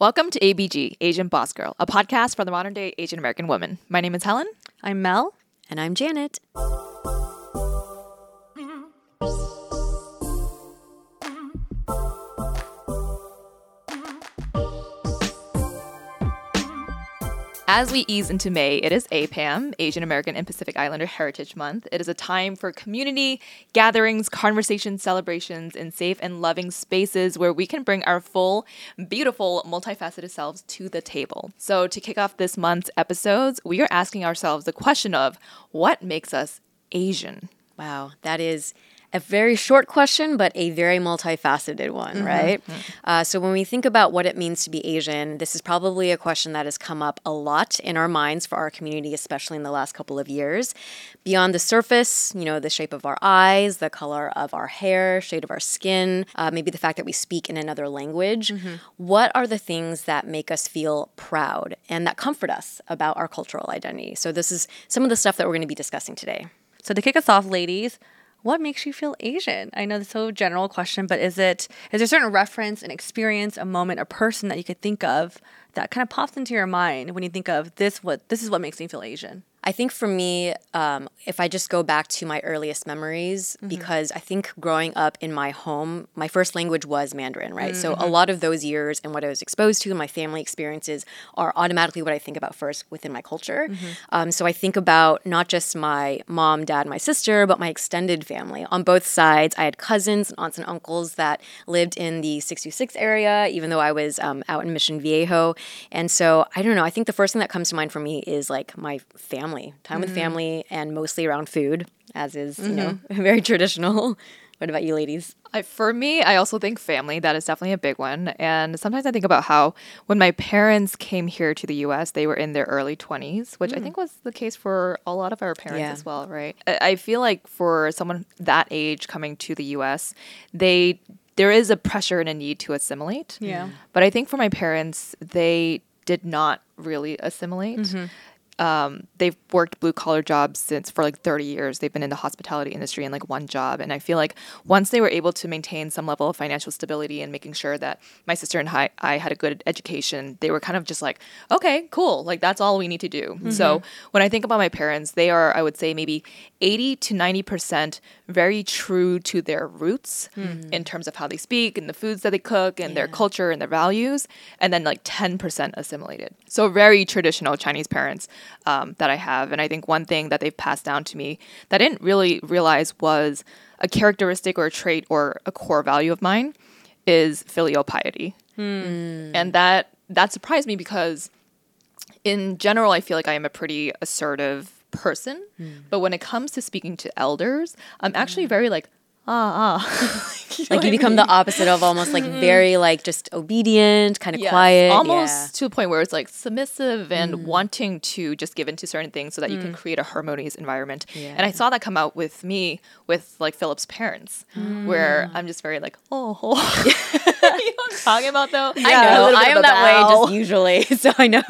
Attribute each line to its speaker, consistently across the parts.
Speaker 1: Welcome to ABG, Asian Boss Girl, a podcast for the modern day Asian American woman. My name is Helen.
Speaker 2: I'm Mel.
Speaker 3: And I'm Janet.
Speaker 1: As we ease into May, it is APAM, Asian American and Pacific Islander Heritage Month. It is a time for community gatherings, conversations, celebrations, and safe and loving spaces where we can bring our full, beautiful, multifaceted selves to the table. So, to kick off this month's episodes, we are asking ourselves the question of what makes us Asian?
Speaker 3: Wow, that is a very short question, but a very multifaceted one, mm-hmm. right? Mm-hmm. Uh, so, when we think about what it means to be Asian, this is probably a question that has come up a lot in our minds for our community, especially in the last couple of years. Beyond the surface, you know, the shape of our eyes, the color of our hair, shade of our skin, uh, maybe the fact that we speak in another language, mm-hmm. what are the things that make us feel proud and that comfort us about our cultural identity? So, this is some of the stuff that we're going to be discussing today.
Speaker 2: So, to kick us off, ladies, what makes you feel Asian? I know it's so general question, but is it is there a certain reference, an experience, a moment, a person that you could think of that kind of pops into your mind when you think of this what this is what makes me feel Asian?
Speaker 3: I think for me, um, if I just go back to my earliest memories, mm-hmm. because I think growing up in my home, my first language was Mandarin, right? Mm-hmm. So a mm-hmm. lot of those years and what I was exposed to and my family experiences are automatically what I think about first within my culture. Mm-hmm. Um, so I think about not just my mom, dad, my sister, but my extended family. On both sides, I had cousins and aunts and uncles that lived in the 626 area, even though I was um, out in Mission Viejo. And so I don't know, I think the first thing that comes to mind for me is like my family family, time mm-hmm. with family, and mostly around food, as is, mm-hmm. you know, mm-hmm. very traditional. What about you, ladies?
Speaker 1: I, for me, I also think family. That is definitely a big one. And sometimes I think about how when my parents came here to the US, they were in their early 20s, which mm. I think was the case for a lot of our parents yeah. as well, right? I, I feel like for someone that age coming to the US, they there is a pressure and a need to assimilate.
Speaker 2: Yeah.
Speaker 1: But I think for my parents, they did not really assimilate. Mm-hmm um, they've worked blue collar jobs since for like 30 years. They've been in the hospitality industry in like one job. And I feel like once they were able to maintain some level of financial stability and making sure that my sister and I, I had a good education, they were kind of just like, okay, cool. Like that's all we need to do. Mm-hmm. So when I think about my parents, they are, I would say, maybe 80 to 90% very true to their roots mm-hmm. in terms of how they speak and the foods that they cook and yeah. their culture and their values. And then like 10% assimilated. So very traditional Chinese parents um, that I have. And I think one thing that they've passed down to me that I didn't really realize was a characteristic or a trait or a core value of mine is filial piety. Mm. And that that surprised me because in general I feel like I am a pretty assertive person, mm. but when it comes to speaking to elders, I'm actually very like ah, ah.
Speaker 3: you like you become mean? the opposite of almost like very like just obedient, kind of yes, quiet,
Speaker 1: almost yeah. to a point where it's like submissive and mm. wanting to just give into certain things so that mm. you can mm. create a harmonious environment. Yeah. And I saw that come out with me with like Philip's parents, mm. where I'm just very like, oh, oh. you know what I'm talking about though?
Speaker 3: Yeah, I know I am that way just usually, so I know.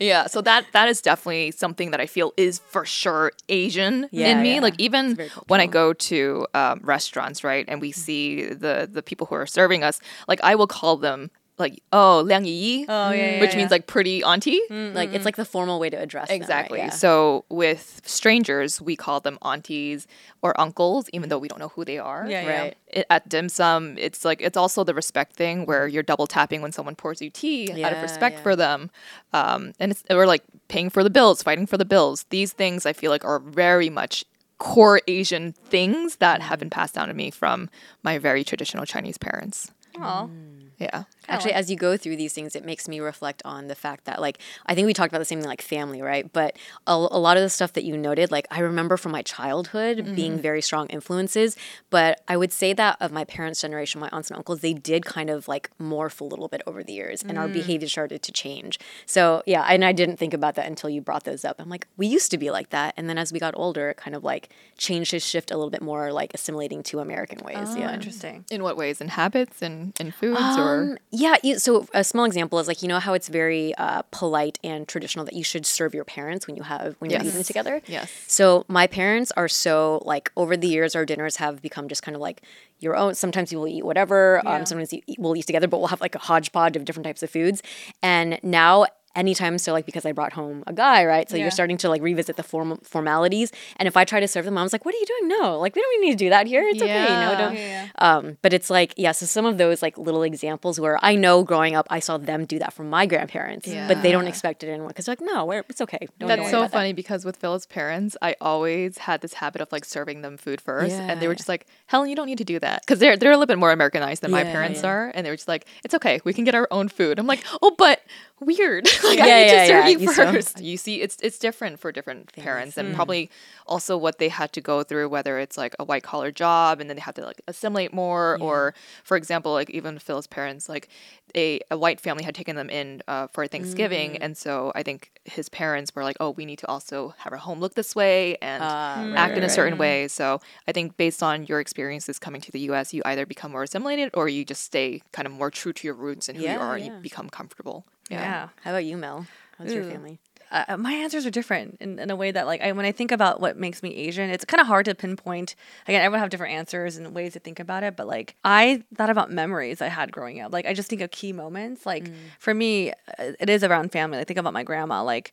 Speaker 1: yeah, so that that is definitely something that I feel is for sure Asian in me. Like even when I go to um, restaurants restaurants, right? And we mm. see the the people who are serving us, like I will call them like oh liang yi,
Speaker 2: Oh, yeah, yeah,
Speaker 1: which
Speaker 2: yeah.
Speaker 1: means like pretty auntie.
Speaker 3: Mm, mm, like it's like the formal way to address them, right?
Speaker 1: Exactly.
Speaker 3: Yeah.
Speaker 1: So with strangers, we call them aunties or uncles, even though we don't know who they are.
Speaker 2: Yeah, yeah.
Speaker 3: Right.
Speaker 1: It, at dim sum, it's like it's also the respect thing where you're double tapping when someone pours you tea out of respect
Speaker 3: yeah.
Speaker 1: for them, um, and it's or like paying for the bills, fighting for the bills. These things I feel like are very much core Asian things that have been passed down to me from my very traditional Chinese parents.
Speaker 2: Oh.
Speaker 1: Yeah.
Speaker 3: Actually, as you go through these things, it makes me reflect on the fact that, like, I think we talked about the same thing, like family, right? But a, a lot of the stuff that you noted, like, I remember from my childhood being mm-hmm. very strong influences. But I would say that of my parents' generation, my aunts and uncles, they did kind of like morph a little bit over the years, and our mm. behavior started to change. So yeah, and I didn't think about that until you brought those up. I'm like, we used to be like that, and then as we got older, it kind of like changed to shift a little bit more like assimilating to American ways. Oh, yeah,
Speaker 2: Interesting.
Speaker 1: In what ways? In habits and in foods or
Speaker 3: um, yeah. So a small example is like you know how it's very uh, polite and traditional that you should serve your parents when you have when you're eating together.
Speaker 1: Yes.
Speaker 3: So my parents are so like over the years our dinners have become just kind of like your own. Sometimes you will eat whatever. Um, sometimes you, we'll eat together, but we'll have like a hodgepodge of different types of foods. And now. Anytime, so like because I brought home a guy, right? So
Speaker 2: Yeah.
Speaker 3: you're starting to like revisit the form- formalities. And if I try to serve them, mom's like, "What are you doing? No, like we don't even need to do that here. It's okay, you know, don't."
Speaker 2: Yeah.
Speaker 3: Um, but it's like, yeah, so some of those like little examples where I know growing up, I saw them do that from my grandparents, but they don't expect it anymore because they're like, no, we're, it's okay. Don't
Speaker 1: That's so
Speaker 3: about that."
Speaker 1: funny because with Phil's parents, I always had this habit of like serving them food first, and they were just like, "Helen, you don't need to do that," because they're they're a little bit more Americanized than my parents
Speaker 3: yeah.
Speaker 1: are, and they were just like, "It's okay, we can get our own food." I'm like, "Oh, but weird. like, I
Speaker 3: Yeah,
Speaker 1: need
Speaker 3: yeah,
Speaker 1: to serve
Speaker 3: yeah,
Speaker 1: you
Speaker 3: still-
Speaker 1: You see, it's it's different for different parents, and mm. probably also what they had to go through, whether it's like a white collar job, and then they have to like assimilate more, or for example, like even Phil's parents, like a, a white family had taken them in uh, for Thanksgiving, mm. and so I think his parents were like, "Oh, we need to also have our home look this way and ah, act in a certain way." So I think based on your experiences coming to the U.S., you either become more assimilated or you just stay kind of more true to your roots and who you are, and you become comfortable.
Speaker 2: Yeah.
Speaker 3: How about you, Mel? How's your family?
Speaker 2: uh, my answers are different in, in a way that like I, when I think about what makes me Asian, it's kind of hard to pinpoint. Again, everyone have different answers and ways to think about it, but like I thought about memories I had growing up. Like I just think of key moments. Like for me, uh, it is around family. I think about my grandma. Like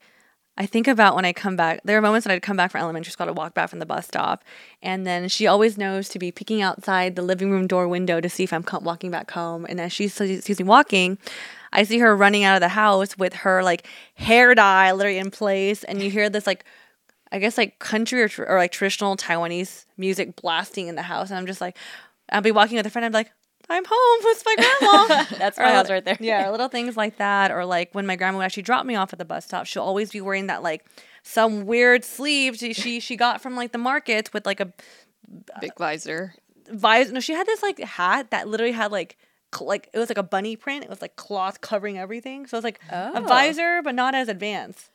Speaker 2: I think about when I come back. There are moments that I'd come back from elementary school to walk back from the bus stop, and then she always knows to be peeking outside the living room door window to see if I'm walking back home. And as she sees me walking, I see her running out of the house with her like hair dye literally in place, and you hear this like. I guess like country or, tr- or like traditional Taiwanese music blasting in the house, and I'm just like, I'll be walking with a friend. I'm like, I'm home with my grandma.
Speaker 3: That's my house right there.
Speaker 2: Yeah, or little things like that, or like when my grandma would actually drop me off at the bus stop, she'll always be wearing that like some weird sleeve she she, she got from like the markets with like a
Speaker 1: Big visor.
Speaker 2: visor. No, she had this like hat that literally had like like it was like a bunny print. It was like cloth covering everything, so it was like a
Speaker 3: Oh.
Speaker 2: visor, but not as advanced.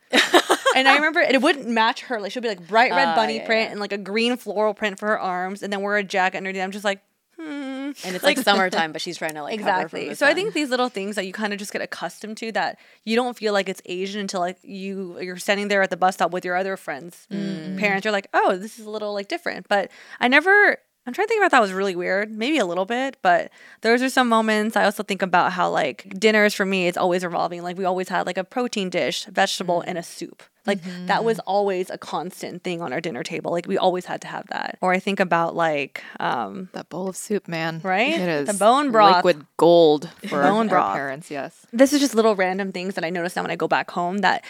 Speaker 2: and I remember it wouldn't match her. Like she'd be like bright red
Speaker 3: Ah,
Speaker 2: bunny
Speaker 3: yeah,
Speaker 2: print
Speaker 3: yeah.
Speaker 2: and like a green floral print for her arms, and then wear a jacket underneath. I'm just like. Hmm.
Speaker 3: And it's like, summertime, but she's trying to like
Speaker 2: Exactly. So I think these little things that you kind of just get accustomed to that you don't feel like it's Asian until like you you're standing there at the bus stop with your other friends,
Speaker 3: Mm.
Speaker 2: parents. You're like, oh, this is a little like different. But I never. I'm trying to think about that was really weird, maybe a little bit, but those are some moments. I also think about how like dinners for me, it's always revolving. Like we always had like a protein dish, vegetable, and a soup. Like that was always a constant thing on our dinner table. Like we always had to have that. Or I think about like um
Speaker 1: That bowl of soup, man.
Speaker 2: Right?
Speaker 1: It is
Speaker 2: The bone broth.
Speaker 1: liquid gold for
Speaker 2: Bone
Speaker 1: our
Speaker 2: broth.
Speaker 1: parents. Yes.
Speaker 2: this is just little random things that I notice now when I go back home that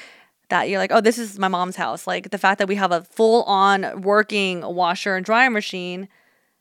Speaker 2: that you're like, oh, this is my mom's house. Like the fact that we have a full on working washer and dryer machine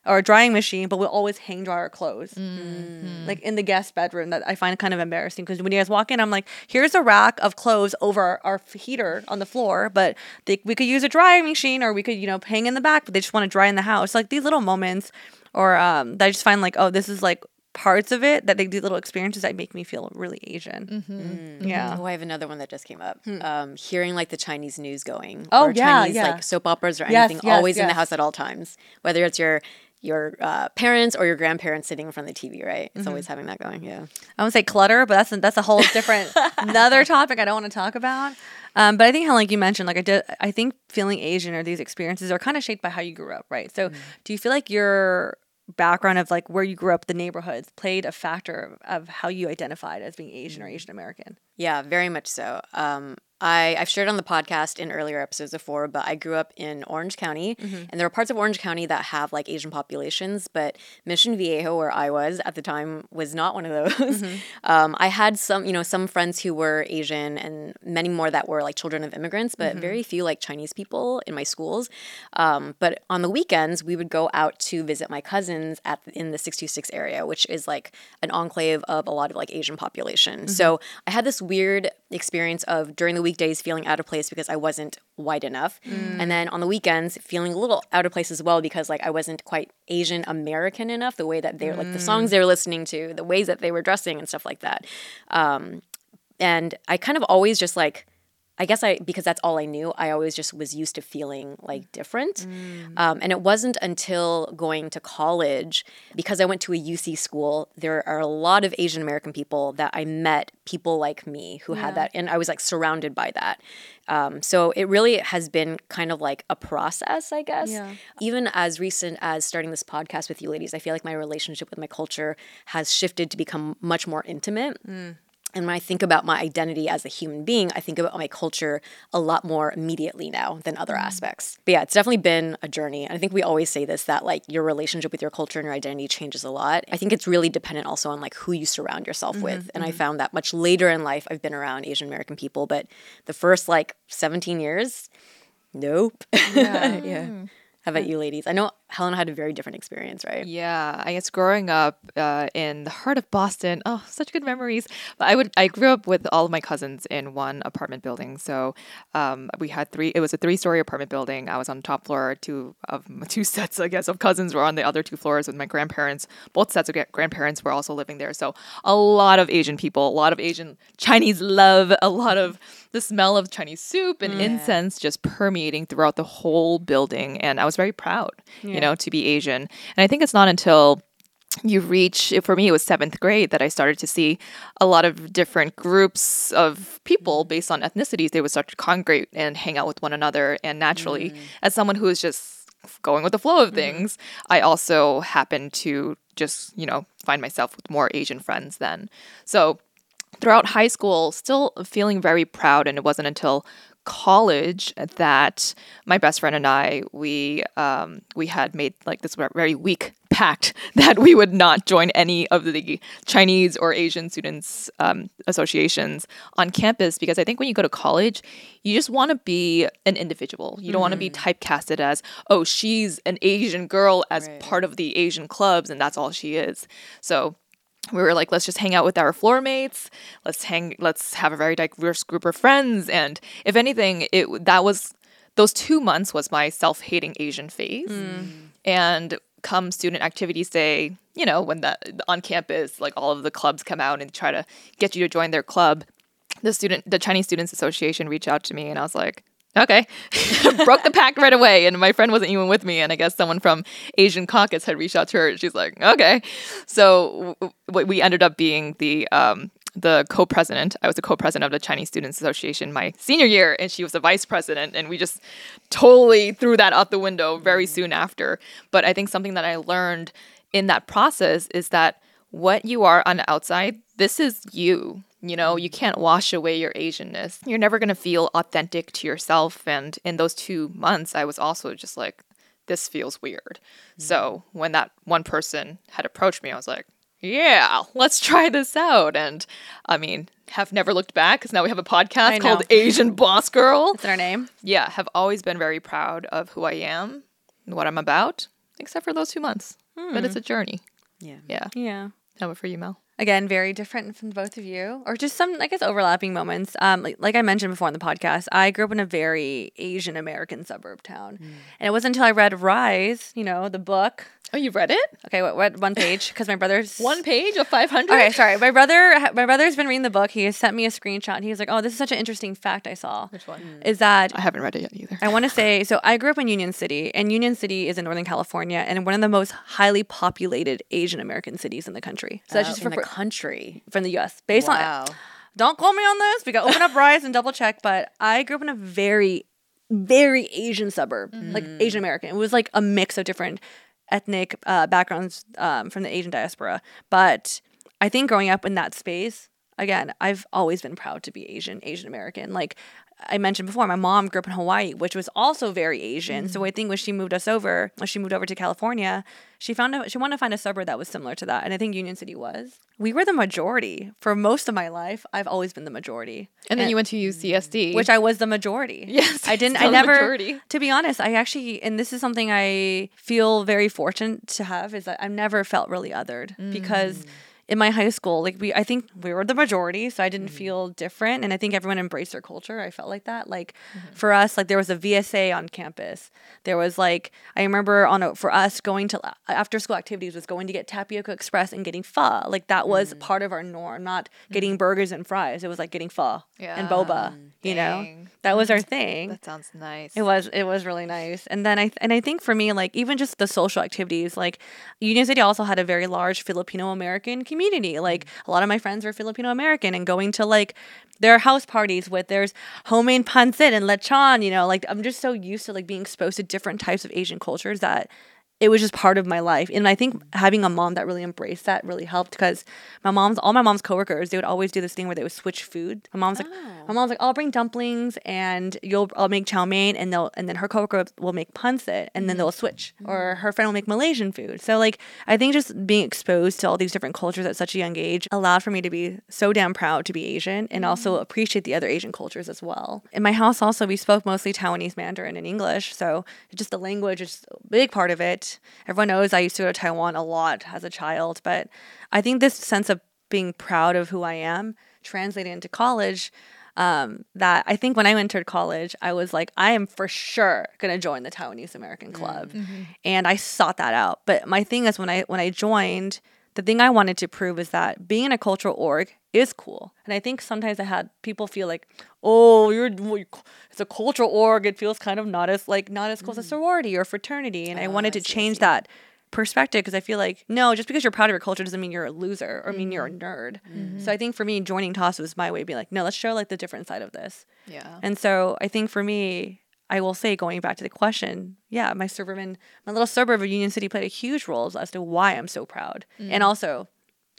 Speaker 2: or a drying machine, but we'll always hang dry our clothes. Mm-hmm. Mm. Like in the guest bedroom that I find kind of embarrassing because when you guys walk in, I'm like, here's a rack of clothes over our, our heater on the floor, but they, we could use a drying machine or we could, you know, hang in the back, but they just want to dry in the house. Like these little moments or um, that I just find like, oh, this is like parts of it that they do little experiences that make me feel really Asian. Mm-hmm. Mm. Mm-hmm. Yeah.
Speaker 3: Oh, I have another one that just came up. Hmm. Um, hearing like the Chinese news going.
Speaker 2: Oh,
Speaker 3: or
Speaker 2: yeah,
Speaker 3: Chinese
Speaker 2: yeah.
Speaker 3: like soap operas or
Speaker 2: Yes,
Speaker 3: anything,
Speaker 2: yes,
Speaker 3: always in the house at all times. Whether it's your your uh, parents or your grandparents sitting in front of the TV, right? It's
Speaker 2: Mm-hmm.
Speaker 3: always having that going. Yeah.
Speaker 2: I would say clutter, but that's a, that's a whole different another topic I don't want to talk about. Um, but I think how like you mentioned, like I did, I think feeling Asian or these experiences are kind of shaped by how you grew up, right? So
Speaker 3: Mm.
Speaker 2: do you feel like your background of like where you grew up, the neighborhoods played a factor of, of how you identified as being Asian or Asian American.
Speaker 3: Yeah, very much so. Um, I, I've shared on the podcast in earlier episodes before, but I grew up in Orange County, and there are parts of Orange County that have like Asian populations, but Mission Viejo, where I was at the time, was not one of those. Um, I had some, you know, some friends who were Asian, and many more that were like children of immigrants, but very few like Chinese people in my schools. Um, but on the weekends, we would go out to visit my cousins at in the 626 area, which is like an enclave of a lot of like Asian population. So I had this weird experience of during the weekdays feeling out of place because I wasn't white enough, and then on the weekends feeling a little out of place as well because like I wasn't quite Asian American enough. The way that they were like the songs they were listening to, the ways that they were dressing and stuff like that. Um, and I kind of always just like I guess I because that's all I knew. I always just was used to feeling like different, um, and it wasn't until going to college because I went to a UC school. There are a lot of Asian American people that I met, people like me who had that, and I was like surrounded by that. Um, so it really has been kind of like a process, I guess.
Speaker 2: Yeah.
Speaker 3: Even as recent as starting this podcast with you ladies, I feel like my relationship with my culture has shifted to become much more intimate. And when I think about my identity as a human being, I think about my culture a lot more immediately now than other mm. aspects. But yeah, it's definitely been a journey. And I think we always say this that like your relationship with your culture and your identity changes a lot. I think it's really dependent also on like who you surround yourself mm-hmm, with. And I mm-hmm. found that much later in life, I've been around Asian American people, but the first like 17 years, nope. Yeah. Mm. How about you ladies? I know Helen had a very different experience, right?
Speaker 1: Yeah, I guess growing up uh, in the heart of Boston, oh, such good memories. But I would, I grew up with all of my cousins in one apartment building. So um, we had three. It was a three-story apartment building. I was on the top floor. Two of my two sets, I guess, of cousins were on the other two floors with my grandparents. Both sets of grandparents were also living there. So a lot of Asian people, a lot of Asian Chinese love, a lot of the smell of Chinese soup and incense just permeating throughout the whole building. And I was very proud, you know, to be Asian. And I think it's not until you reach for me it was seventh grade that i started to see a lot of different groups of people mm-hmm. based on ethnicities. They would start to congregate and hang out with one another. And naturally mm. as someone who is just going with the flow of mm-hmm. things i also happened to just you know find myself with more asian friends then. So throughout high school, still feeling very proud. And it wasn't until college that my best friend and I we um, we had made like this very weak pact that we would not join any of the Chinese or Asian students um, associations on campus because I think when you go to college, you just want to be an individual. You don't want to be typecasted as oh she's an Asian girl as part of the Asian clubs and that's all she is. So we were like let's just hang out with our floor mates. Let's hang let's have a very diverse group of friends. And if anything it that was those two months was my self-hating asian phase. Mm. And come student activities day you know when the on campus like all of the clubs come out and try to get you to join their club the student the chinese students association reached out to me and i was like okay. Broke the pact right away and my friend wasn't even with me and i guess someone from asian caucus had reached out to her she's like okay. So w- we ended up being the um the co-president. I was the co-president of the chinese students association my senior year and she was the vice president and we just totally threw that out the window very soon after. But i think something that i learned in that process is that what you are on the outside this is you you know, you can't wash away your Asianness. You're never going to feel authentic to yourself. And in those two months, I was also just like, this feels weird. Mm. So when that one person had approached me, I was like, yeah, let's try this out. And I mean, have never looked back because now we have a podcast called. Asian Boss Girl.
Speaker 2: Is that our name?
Speaker 1: Yeah, have always been very proud of who I am and what I'm about, except for those two months. But it's hmm. a journey.
Speaker 3: Yeah.
Speaker 1: Yeah.
Speaker 2: Yeah.
Speaker 1: How about for you, Mel?
Speaker 2: Again, very different from both of you, or just some, I guess, overlapping moments. Um, like, like I mentioned before in the podcast, I grew up in a very Asian American suburb town, and it wasn't until I read Rise, you know, the book.
Speaker 1: Oh, you read it?
Speaker 2: Okay, what, what one page? Because my brother's
Speaker 1: One page of 500?
Speaker 2: Okay, sorry. My brother, my brother's been reading the book. He has sent me a screenshot. And he was like, "Oh, this is such an interesting fact I saw." Which
Speaker 1: one?
Speaker 2: Is that
Speaker 1: I haven't read it yet either.
Speaker 2: I want to say so. I grew up in Union City, and Union City is in Northern California, and one of the most highly populated Asian American cities in the country. So that's
Speaker 3: Uh,
Speaker 2: just for,
Speaker 3: the country.
Speaker 2: from the U.S. Based
Speaker 3: Wow.
Speaker 2: on don't quote me on this. We got open up Rise and double check. But I grew up in a very, very Asian suburb, like Asian American. It was like a mix of different ethnic uh, backgrounds um, from the Asian diaspora. But I think growing up in that space, again, I've always been proud to be Asian, Asian American. Like I mentioned before, my mom grew up in Hawaii, which was also very Asian. Mm-hmm. So I think when she moved us over, when she moved over to California, she found a, she wanted to find a suburb that was similar to that, and I think Union City was. We were the majority for most of my life. I've always been the majority.
Speaker 1: And, and then you went to UCSD,
Speaker 2: which I was the majority.
Speaker 1: Yes,
Speaker 2: I didn't. I never. Majority. To be honest, I actually, and this is something I feel very fortunate to have, is that I've never felt really othered mm. because in my high school, like we, I think we were the majority, so I didn't mm-hmm. feel different, and I think everyone embraced their culture. I felt like that. Like mm-hmm. for us, like there was a VSA on campus. There was like I remember on a, for us going to after school activities was going to get tapioca express and getting pho. Like that was mm-hmm. part of our norm, not getting mm-hmm. burgers and fries. It was like getting pho yeah. and boba. You Dang. know, that was our thing.
Speaker 1: That sounds nice.
Speaker 2: It was. It was really nice. And then I and I think for me, like even just the social activities, like Union City also had a very large Filipino American community community. Like a lot of my friends were Filipino American and going to like their house parties with there's homemade pancit and lechon, you know, like I'm just so used to like being exposed to different types of Asian cultures that it was just part of my life. And I think having a mom that really embraced that really helped because my mom's all my mom's coworkers, they would always do this thing where they would switch food. My mom's oh. like my mom's like, I'll bring dumplings and you'll I'll make chow mein and they'll and then her coworker will make pancit and then they'll switch. mm Or her friend will make Malaysian food. So like I think just being exposed to all these different cultures at such a young age allowed for me to be so damn proud to be Asian and mm also appreciate the other Asian cultures as well. In my house also we spoke mostly Taiwanese Mandarin and English. So just the language is a big part of it. Everyone knows I used to go to Taiwan a lot as a child, but I think this sense of being proud of who I am translated into college. Um, that I think when I entered college, I was like, I am for sure gonna join the Taiwanese American Club, mm-hmm. and I sought that out. But my thing is, when I when I joined, the thing I wanted to prove is that being in a cultural org is cool. And I think sometimes I had people feel like, oh, you're it's a cultural org. It feels kind of not as like not as close mm. as sorority or fraternity. And oh, I wanted to change that perspective because I feel like no, just because you're proud of your culture doesn't mean you're a loser or mm-hmm. mean you're a mm-hmm. nerd. Mm-hmm. So I think for me, joining TOS was my way of being like, no, let's show like the different side of this.
Speaker 1: Yeah.
Speaker 2: And so I think for me, I will say, going back to the question, yeah, my suburban, my little suburb of Union City played a huge role as to why I'm so proud, mm. and also,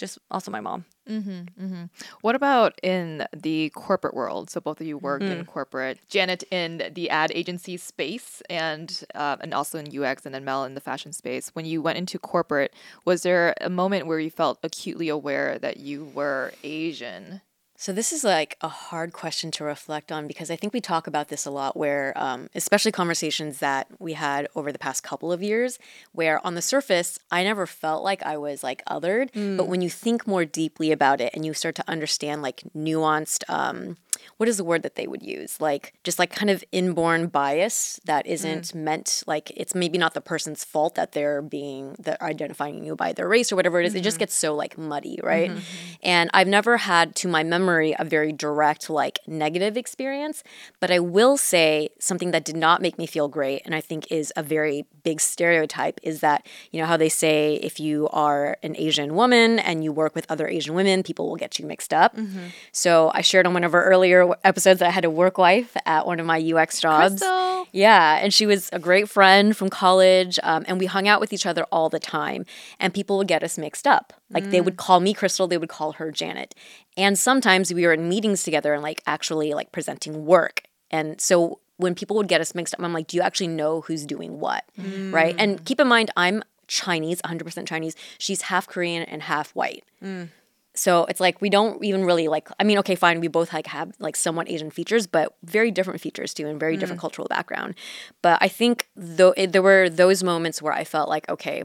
Speaker 2: just also my mom.
Speaker 1: Mm-hmm, mm-hmm. What about in the corporate world? So both of you worked mm. in corporate. Janet in the ad agency space, and uh, and also in UX, and then Mel in the fashion space. When you went into corporate, was there a moment where you felt acutely aware that you were Asian?
Speaker 3: So this is like a hard question to reflect on because I think we talk about this a lot where um, especially conversations that we had over the past couple of years where on the surface I never felt like I was like othered mm. but when you think more deeply about it and you start to understand like nuanced um, what is the word that they would use? Like just like kind of inborn bias that isn't mm. meant like it's maybe not the person's fault that they're being that identifying you by their race or whatever it is. Mm-hmm. It just mm-hmm. gets so like muddy, right? Mm-hmm. And I've never had to my memory a very direct like negative experience, but I will say something that did not make me feel great and I think is a very big stereotype is that you know how they say if you are an Asian woman and you work with other Asian women, people will get you mixed up. Mm-hmm. So I shared on one of our earlier earlier episodes that I had a work wife at one of my UX jobs.
Speaker 1: Crystal.
Speaker 3: Yeah, and she was a great friend from college, um, and we hung out with each other all the time. And people would get us mixed up. Like mm. they would mm. call me Crystal, they would call her Janet. And sometimes we were in meetings together and like actually like presenting work. And so when people would get us mixed up, I'm like, do you actually know who's doing what? Mm. Right? And keep in mind, I'm Chinese, 100% Chinese. She's half Korean and half white. Mm. So it's like we don't even really like. I mean, okay, fine. We both like have like somewhat Asian features, but very different features too, and very mm. different cultural background. But I think though it, there were those moments where I felt like okay,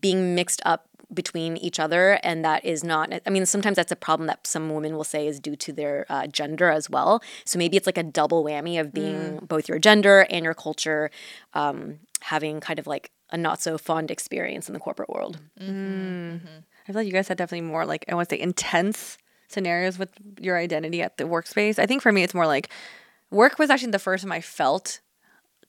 Speaker 3: being mixed up between each other and that is not i mean sometimes that's a problem that some women will say is due to their uh, gender as well so maybe it's like a double whammy of being mm. both your gender and your culture um, having kind of like a not so fond experience in the corporate world
Speaker 2: mm-hmm. Mm-hmm. I feel like you guys had definitely more like I want to say intense scenarios with your identity at the workspace. I think for me, it's more like work was actually the first time I felt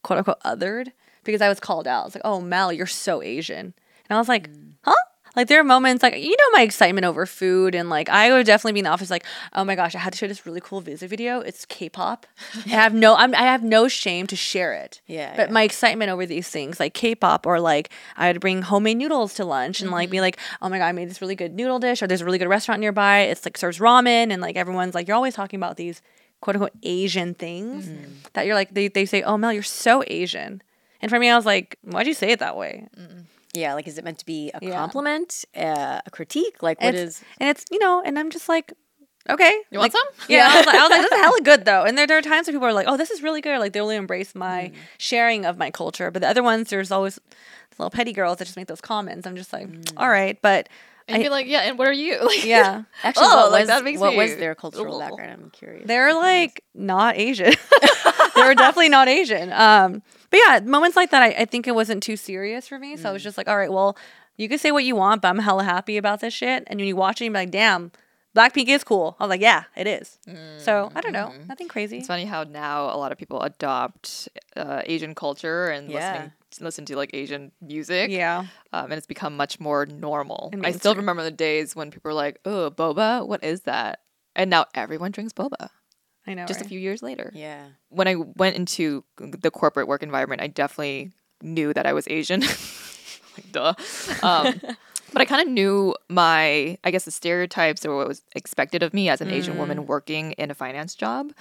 Speaker 2: quote unquote othered because I was called out. It's like, oh, Mel, you're so Asian. And I was like, mm. huh? Like there are moments like you know my excitement over food and like I would definitely be in the office like oh my gosh I had to show this really cool music video. It's K-pop. I have no I'm, I have no shame to share it.
Speaker 3: Yeah,
Speaker 2: But
Speaker 3: yeah.
Speaker 2: my excitement over these things like K-pop or like I would bring homemade noodles to lunch and like be mm-hmm. like oh my god I made this really good noodle dish or there's a really good restaurant nearby. It's like serves ramen and like everyone's like you're always talking about these quote unquote Asian things mm-hmm. that you're like they they say oh Mel you're so Asian. And for me, I was like, "Why'd you say it that way?"
Speaker 3: Yeah, like is it meant to be a
Speaker 2: Yeah.
Speaker 3: compliment, uh, a critique? Like what
Speaker 2: it's,
Speaker 3: is?
Speaker 2: and it's you know and i'm just like okay
Speaker 1: You want
Speaker 2: like,
Speaker 1: some?
Speaker 2: yeah I, was like, I was like this is hella good though and there, there are times where people are like oh this is really good like they really embrace my sharing of my culture but the other ones there's always the little petty girls that just make those comments i'm just like all right but
Speaker 1: And
Speaker 2: I-
Speaker 1: you're like, yeah, and what are you? Like,
Speaker 2: yeah
Speaker 3: Actually,
Speaker 1: Oh,
Speaker 3: what,
Speaker 1: like,
Speaker 3: was,
Speaker 1: that makes
Speaker 3: what was
Speaker 1: me-
Speaker 3: their cultural
Speaker 1: Ugh.
Speaker 3: background? I'm curious.
Speaker 2: they're like not asian they were definitely not asian um but yeah moments like that I, I think it wasn't too serious for me so i was just like all right well you can say what you want but i'm hella happy about this shit and when you watch it you're like damn blackpink is cool i was like yeah it is so i don't know nothing crazy
Speaker 1: It's funny how now a lot of people adopt uh, Asian culture and
Speaker 3: Yeah.
Speaker 1: listening listen to like Asian music.
Speaker 2: yeah
Speaker 1: Um, and it's become much more normal. I still remember the days when people were like, "Oh, boba, what is that?" And now everyone drinks boba.
Speaker 2: I know
Speaker 1: Just a few years later.
Speaker 3: yeah.
Speaker 1: When I went into the corporate work environment, I definitely knew that I was Asian. like, duh. Um, but I kind of knew my, I guess, the stereotypes or what was expected of me as an Asian woman working in a finance job.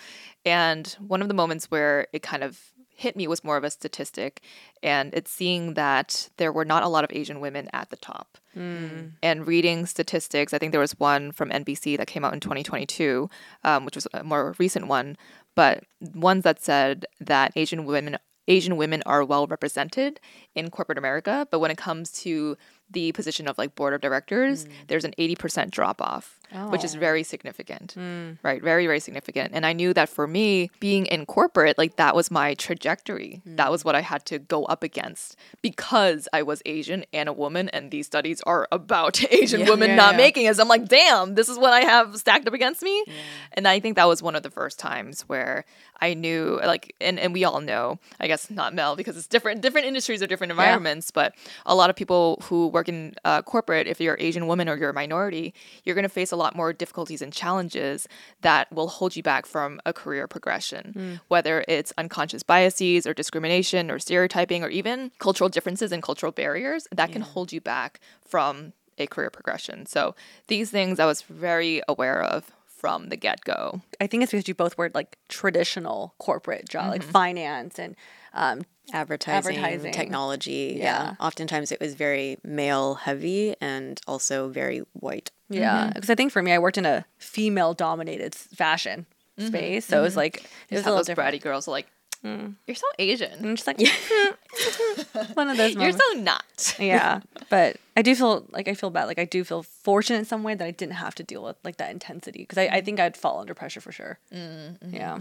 Speaker 1: And one of the moments where it kind of hit me was more of a statistic, and it's seeing that there were not a lot of Asian women at the top. And reading statistics, I think there was one from NBC that came out in 2022, um, which was a more recent one, but ones that said that Asian women Asian women are well represented in corporate America, but when it comes to the position of like board of directors, there's an 80% drop off, which is very significant. Right, very very significant. And I knew that for me, being in corporate, like that was my trajectory. That was what I had to go up against because I was Asian and a woman and these studies are about Asian women
Speaker 2: Yeah,
Speaker 1: not
Speaker 2: yeah.
Speaker 1: making it. I'm like, "Damn, this is what I have stacked up against me." And I think that was one of the first times where I knew like and, and we all know, I guess not Mel because it's different different industries or different environments, but a lot of people who work in uh, corporate, if you're an Asian woman or you're a minority, you're going to face a lot more difficulties and challenges that will hold you back from a career progression, hmm. whether it's unconscious biases or discrimination or stereotyping or even cultural differences and cultural barriers that can hold you back from a career progression. So these things I was very aware of from the get go.
Speaker 2: i think it's because you both were like traditional corporate job like mm-hmm. finance and um
Speaker 3: Advertising,
Speaker 2: Advertising.
Speaker 3: technology.
Speaker 2: Yeah.
Speaker 3: Yeah. Oftentimes it was very male heavy and also very white.
Speaker 2: yeah. Mm-hmm. Because i think for me i worked in a female dominated fashion mm-hmm. space. So it was mm-hmm. like it was a little
Speaker 1: those
Speaker 2: different.
Speaker 1: bratty girls are like, mm. "You're so Asian.
Speaker 2: I'm just like hmm. one of those
Speaker 1: You're so not."
Speaker 2: yeah. But i do feel like i feel bad. Like i do feel fortunate in some way that i didn't have to deal with like that intensity because I, I think i'd fall under pressure for sure. Yeah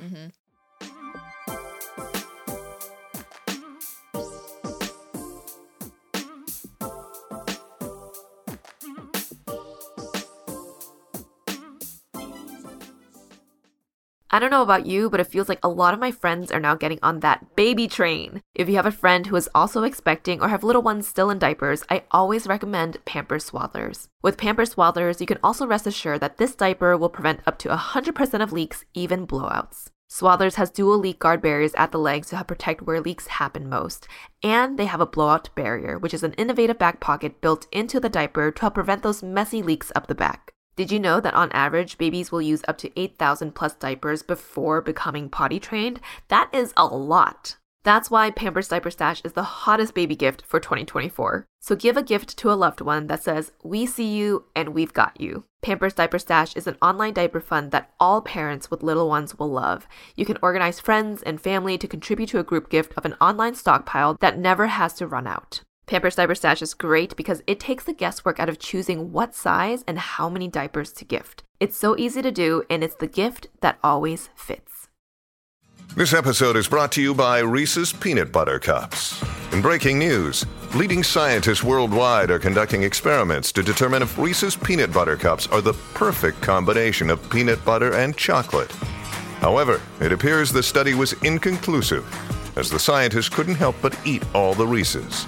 Speaker 4: I don't know about you, but it feels like a lot of my friends are now getting on that baby train. If you have a friend who is also expecting or have little ones still in diapers, I always recommend Pampers Swaddlers. With Pampers Swaddlers, you can also rest assured that this diaper will prevent up to 100% of leaks, even blowouts. Swaddlers has dual leak guard barriers at the legs to help protect where leaks happen most. And they have a blowout barrier, which is an innovative back pocket built into the diaper to help prevent those messy leaks up the back. Did you know that on average, babies will use up to 8,000 plus diapers before becoming potty trained? That is a lot. That's why Pampers Diaper Stash is the hottest baby gift for 2024. So give a gift to a loved one that says, We see you and we've got you. Pampers Diaper Stash is an online diaper fund that all parents with little ones will love. You can organize friends and family to contribute to a group gift of an online stockpile that never has to run out. Pampers Diaper Stash is great because it takes the guesswork out of choosing what size and how many diapers to gift. It's so easy to do, and it's the gift that always fits.
Speaker 5: This episode is brought to you by Reese's Peanut Butter Cups. In breaking news, leading scientists worldwide are conducting experiments to determine if Reese's Peanut Butter Cups are the perfect combination of peanut butter and chocolate. However, it appears the study was inconclusive, as the scientists couldn't help but eat all the Reese's.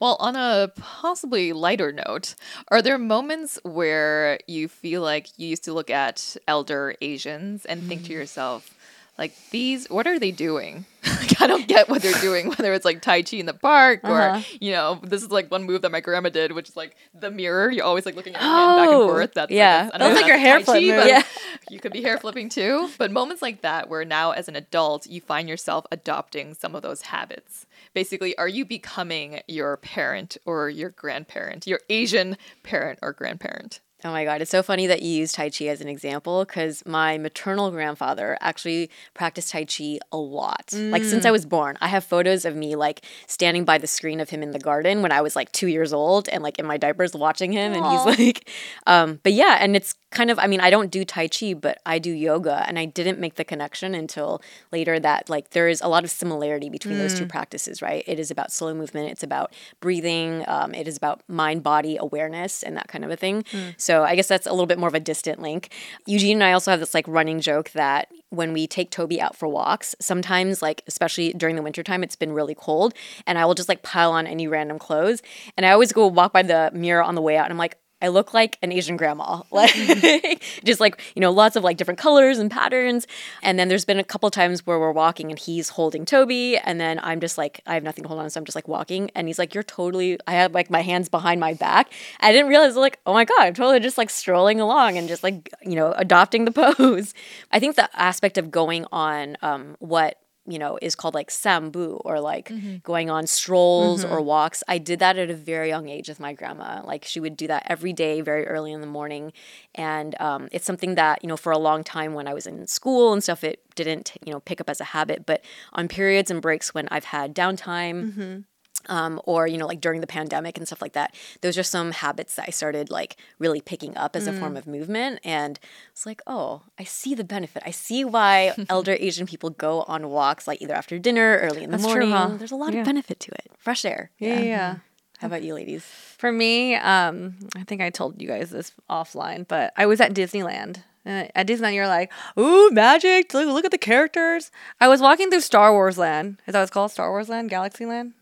Speaker 1: Well, on a possibly lighter note, are there moments where you feel like you used to look at elder Asians and think to mm. yourself, like, these, what are they doing? like, I don't get what they're doing, whether it's like Tai Chi in the park or, uh-huh. you know, this is like one move that my grandma did, which is like the mirror. You're always like looking at your hand back and
Speaker 2: Oh,
Speaker 1: forth. That's
Speaker 2: yeah.
Speaker 1: Like, a- I don't
Speaker 2: That's like your hair
Speaker 1: Tai
Speaker 2: flip move.
Speaker 1: but
Speaker 2: Yeah.
Speaker 1: You could be hair flipping too. But moments like that where now as an adult, you find yourself adopting some of those habits. Basically, are you becoming your parent or your grandparent, your Asian parent or grandparent?
Speaker 3: Oh my God, it's so funny that you use Tai Chi as an example because my maternal grandfather actually practiced Tai Chi a lot. Like since I was born, I have photos of me like standing by the screen of him in the garden when I was like two years old and like in my diapers watching him. And he's like, um, but yeah, and it's kind of, I mean, I don't do Tai Chi, but I do yoga. And I didn't make the connection until later that like there is a lot of similarity between those two practices, right? It is about slow movement, it's about breathing, um, it is about mind body awareness and that kind of a thing. So I guess that's a little bit more of a distant link. Eugene and I also have this like running joke that when we take Toby out for walks, sometimes like especially during the wintertime, it's been really cold and I will just like pile on any random clothes. And I always go walk by the mirror on the way out and I'm like, I look like an Asian grandma, like just like you know, lots of like different colors and patterns. And then there's been a couple times where we're walking and he's holding Toby, and then I'm just like I have nothing to hold on, so I'm just like walking, and he's like, "You're totally." I have like my hands behind my back. I didn't realize like, oh my god, I'm totally just like strolling along and just like you know adopting the pose. I think the aspect of going on um, what you know is called like sambu or like mm-hmm. going on strolls or mm-hmm. walks. I did that at a very young age with my grandma. Like she would do that every day very early in the morning. And um, it's something that you know for a long time when i was in school and stuff it didn't you know pick up as a habit. But on periods and breaks when i've had downtime mm-hmm. Um, or you know like during the pandemic and stuff like that those are some habits that i started like really picking up as a form of movement and it's like oh i see the benefit i see why elder asian people go on walks like either after dinner early in the
Speaker 2: That's true,
Speaker 3: morning
Speaker 2: huh?
Speaker 3: there's a lot
Speaker 2: Yeah.
Speaker 3: of benefit to it fresh air
Speaker 2: Yeah, yeah.
Speaker 3: how about you ladies
Speaker 2: For me, um, I think I told you guys this offline, but I was at Disneyland. Uh, at Disneyland, you're like, ooh, magic! Look, look at the characters. I was walking through Star Wars Land. Is that what it's called? Star Wars Land, Galaxy Land.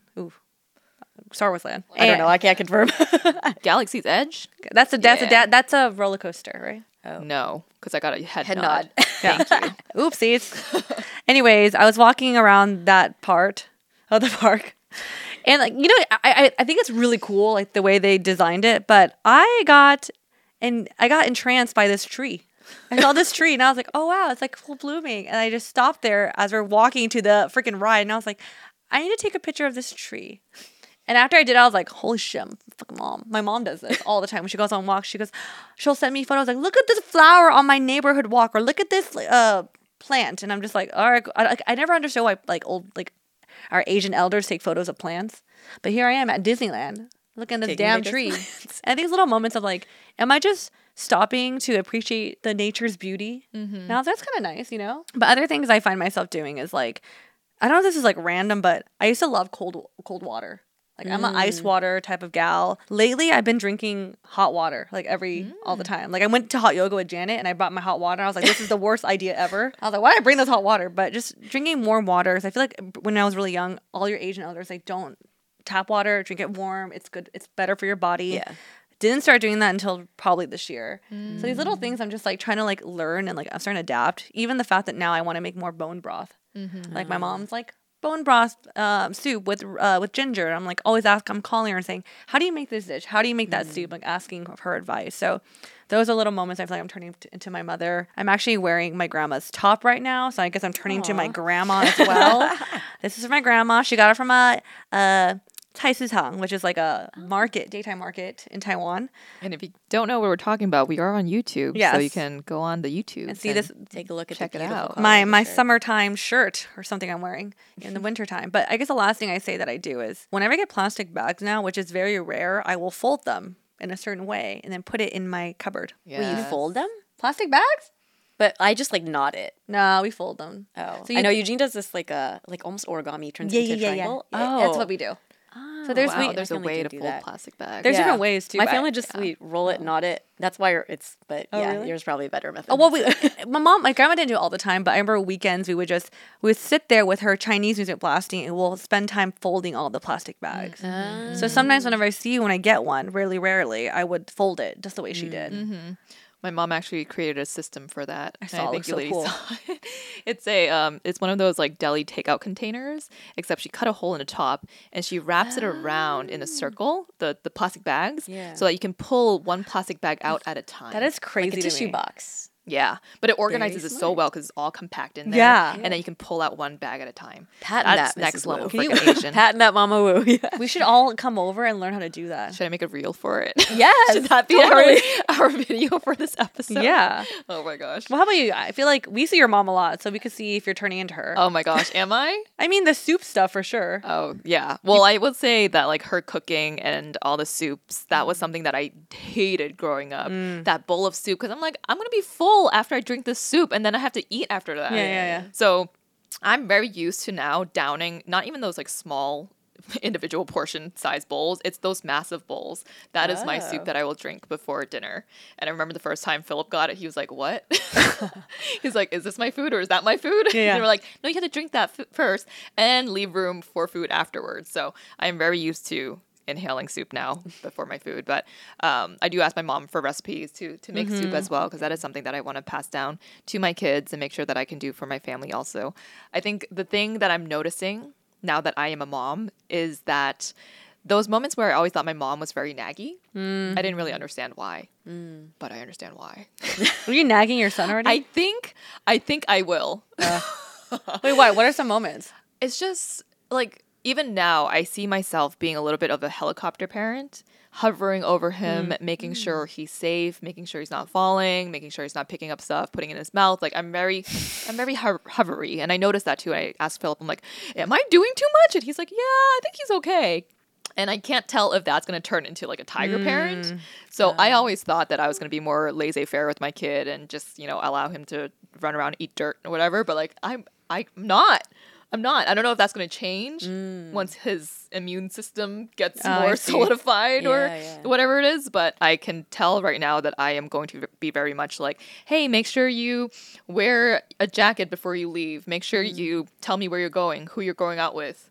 Speaker 2: Ooh, Star Wars Land.
Speaker 3: i don't know i can't confirm
Speaker 1: Galaxy's Edge?
Speaker 2: That's a that's a
Speaker 1: Yeah.
Speaker 2: da- that's a roller coaster, right? Oh.
Speaker 1: No, because I got a head,
Speaker 3: Head
Speaker 1: nod.
Speaker 3: nod.
Speaker 1: Thank you.
Speaker 2: Oopsies. Anyways, I was walking around that part of the park. And like, you know, I, I I think it's really cool, like the way they designed it, but I got and I got entranced by this tree. I saw this tree and I was like, oh wow, it's like full blooming. And I just stopped there as we're walking to the freaking ride and I was like, I need to take a picture of this tree. And after I did, I was like, holy shit, I'm fucking mom. My mom does this all the time. When she goes on walks, she goes, she'll send me photos like, look at this flower on my neighborhood walk, or look at this uh plant. And I'm just like, all right, I, I never understood why like old like our Asian elders take photos of plants, but here I am at Disneyland looking at this damn tree. and these little moments of like, am I just stopping to appreciate the nature's beauty? Now that's kind of nice, you know. But other things I find myself doing is like, I don't know if this is like random, but I used to love cold cold water. Like I'm an ice mm. water type of gal. Lately, I've been drinking hot water like every all the mm. time. Like I went to hot yoga with Janet and I brought my hot water. I was like, this is the worst idea ever. I was like, why did I bring this hot water? But just drinking warm water. Because I feel like when I was really young, all your Asian elders like don't tap water, drink it warm. It's good. It's better for your body.
Speaker 3: Yeah.
Speaker 2: Didn't start doing that until probably this year. So these little mm. things I'm just like trying to like learn and like I'm starting to adapt. Even the fact that now I want to make more bone broth. Mm-hmm. Like my uh-huh. mom's like bone broth um, soup with uh, with ginger. And I'm like always ask. I'm calling her and saying, "How do you make this dish? How do you make that soup?" Like asking her advice. So those are little moments I feel like I'm turning into my mother. I'm actually wearing my grandma's top right now, so I guess I'm turning to my grandma as well. this is my grandma. She got it from a. Uh, Taisutang, which is like a market, daytime market in Taiwan.
Speaker 1: And if you don't know what we're talking about, we are on YouTube. So you can go on the YouTube
Speaker 2: And see this
Speaker 3: Take a look at
Speaker 1: Check
Speaker 3: the
Speaker 1: it out.
Speaker 2: my my
Speaker 3: shirt.
Speaker 2: summertime shirt or something I'm wearing in the wintertime. But I guess the last thing I say that I do is whenever I get plastic bags now, which is very rare, I will fold them in a certain way and then put it in my cupboard.
Speaker 3: Will you fold them?
Speaker 2: Plastic bags?
Speaker 3: But I just like knot it.
Speaker 2: No, we fold them.
Speaker 3: Oh,
Speaker 2: So
Speaker 3: I
Speaker 2: you-
Speaker 3: know Eugene does this like a like almost origami turns
Speaker 2: Yeah,
Speaker 3: into
Speaker 2: yeah,
Speaker 3: a
Speaker 2: yeah, yeah.
Speaker 3: triangle.
Speaker 2: Yeah,
Speaker 3: Oh,
Speaker 2: That's what we do. So there's oh,
Speaker 1: wow,
Speaker 2: we,
Speaker 1: there's a way to
Speaker 3: do
Speaker 1: fold
Speaker 3: that.
Speaker 1: plastic bags.
Speaker 2: There's different ways too.
Speaker 3: My family just we roll it, oh. knot it. That's why it's. But
Speaker 2: Oh,
Speaker 3: yeah,
Speaker 2: really?
Speaker 3: yours probably a better method.
Speaker 2: Oh well, we, my mom, my grandma didn't do it all the time, but I remember weekends we would just we would sit there with her Chinese music blasting, and we'll spend time folding all the plastic bags. Mm-hmm. So sometimes whenever I see when I get one, really rarely, I would fold it just the way she did. Mm-hmm.
Speaker 1: My mom actually created a system for that. I
Speaker 2: saw it.
Speaker 1: think you
Speaker 2: so cool.
Speaker 1: saw it. It's a um, it's one of those like deli takeout containers, except she cut a hole in the top and she wraps it around in a circle, the the plastic bags,
Speaker 3: Yeah.
Speaker 1: so that you can pull one plastic bag out at a time.
Speaker 2: That is crazy
Speaker 3: like a tissue
Speaker 2: me.
Speaker 3: box.
Speaker 1: Yeah, but it organizes it so well because it's all compact in there.
Speaker 2: Yeah.
Speaker 1: and then you can pull out one bag at a time.
Speaker 3: Patent
Speaker 1: That's
Speaker 3: that,
Speaker 1: next
Speaker 3: Mrs.
Speaker 1: level
Speaker 3: Wu.
Speaker 1: freaking Asian.
Speaker 3: Patent that, Mama Wu. Yeah.
Speaker 2: We should all come over and learn how to do that.
Speaker 1: Should I make a reel for it?
Speaker 3: Yes,
Speaker 1: Should that be
Speaker 3: totally.
Speaker 1: our, our video for this episode?
Speaker 2: Yeah.
Speaker 1: Oh my gosh.
Speaker 2: Well, how about you? I feel like we see your mom a lot, so we could see if you're turning into her.
Speaker 1: Oh my gosh. Am I?
Speaker 2: I mean, the soup stuff for sure.
Speaker 1: Oh yeah. Well, I would say that like her cooking and all the soups, that
Speaker 2: Mm.
Speaker 1: was something that I hated growing up. That bowl of soup because I'm like I'm gonna be full after I drink this soup, and then I have to eat after that.
Speaker 2: Yeah, yeah, yeah.
Speaker 1: So I'm very used to now downing not even those like small individual portion size bowls. It's those massive bowls. That is my
Speaker 2: Oh.
Speaker 1: soup that I will drink before dinner. And I remember the first time Philip got it, he was like, "What?" He's like, "Is this my food or is that my food?"
Speaker 2: Yeah, yeah.
Speaker 1: and we're like, "No, you have to drink that f- first and leave room for food afterwards." So I am very used to inhaling soup now before my food but um, i do ask my mom for recipes to to make soup as mm-hmm. well because that is something that i want to pass down to my kids and make sure that i can do for my family also. I think the thing that i'm noticing now that i am a mom is that those moments where i always thought my mom was very naggy i didn't really mm. understand why mm. but i understand why.
Speaker 2: Were you nagging your son already?
Speaker 1: i think i think i will.
Speaker 2: Wait, why? What are some moments?
Speaker 1: it's just like even now I see myself being a little bit of a helicopter parent, hovering over him, mm. making mm. sure he's safe, making sure he's not falling, making sure he's not picking up stuff, putting it in his mouth. Like I'm very, I'm very ho- hovery, and I noticed that too. I asked Philip, I'm like, "Am I doing too much?" And he's like, "Yeah, I think he's okay." And I can't tell if that's going to turn into like a tiger parent. Mm, so I always thought that I was going to be more laissez-faire with my kid and just, you know, allow him to run around, eat dirt or whatever. But like, I'm, I'm not. I'm not. I don't know if that's going to change mm. once his immune system gets
Speaker 2: Oh,
Speaker 1: more
Speaker 2: see.
Speaker 1: solidified or
Speaker 3: Yeah, yeah.
Speaker 1: whatever it is. But I can tell right now that I am going to be very much like, hey, make sure you wear a jacket before you leave. Make sure mm. you tell me where you're going, who you're going out with,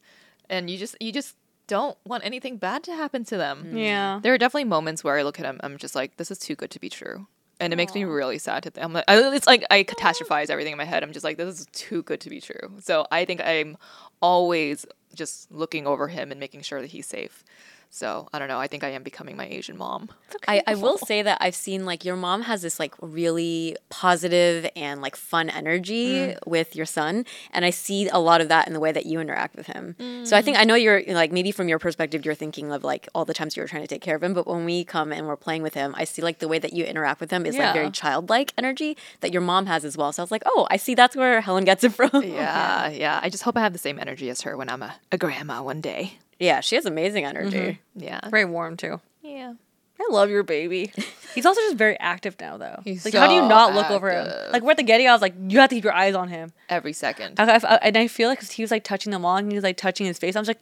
Speaker 1: and you just you just don't want anything bad to happen to them. Mm.
Speaker 2: Yeah.
Speaker 1: There are definitely moments where I look at him, I'm just like, this is too good to be true. And it makes me really sad to think. I'm like, I, it's like I catastrophize everything in my head. I'm just like, this is too good to be true. So I think I'm always just looking over him and making sure that he's safe. So I don't know. I think I am becoming my Asian mom.
Speaker 3: I, I will say that I've seen like your mom has this like really positive and like fun energy
Speaker 1: Mm.
Speaker 3: with your son, and I see a lot of that in the way that you interact with him. So I
Speaker 1: Mm.
Speaker 3: think I know you're like maybe from your perspective you're thinking of like all the times you were trying to take care of him, but when we come and we're playing with him, I see like the way that you interact with him is like very childlike energy that your mom has as well. So I was like, oh, I see that's where Helen gets it from.
Speaker 1: Yeah, yeah. I just hope I have the same energy as her when I'm a, a grandma one day.
Speaker 3: Yeah, she has amazing energy. Mm-hmm.
Speaker 1: Yeah.
Speaker 2: Very warm too.
Speaker 1: Yeah.
Speaker 2: I love your baby. He's also just very active now, though.
Speaker 1: He's
Speaker 2: like, how do you
Speaker 1: so
Speaker 2: not look over him? Like, we're at the Getty. I was like, you have to keep your eyes on him.
Speaker 1: Every second.
Speaker 2: I, I, and I feel like 'cause he was like touching them all, and he was like touching his face. I was like.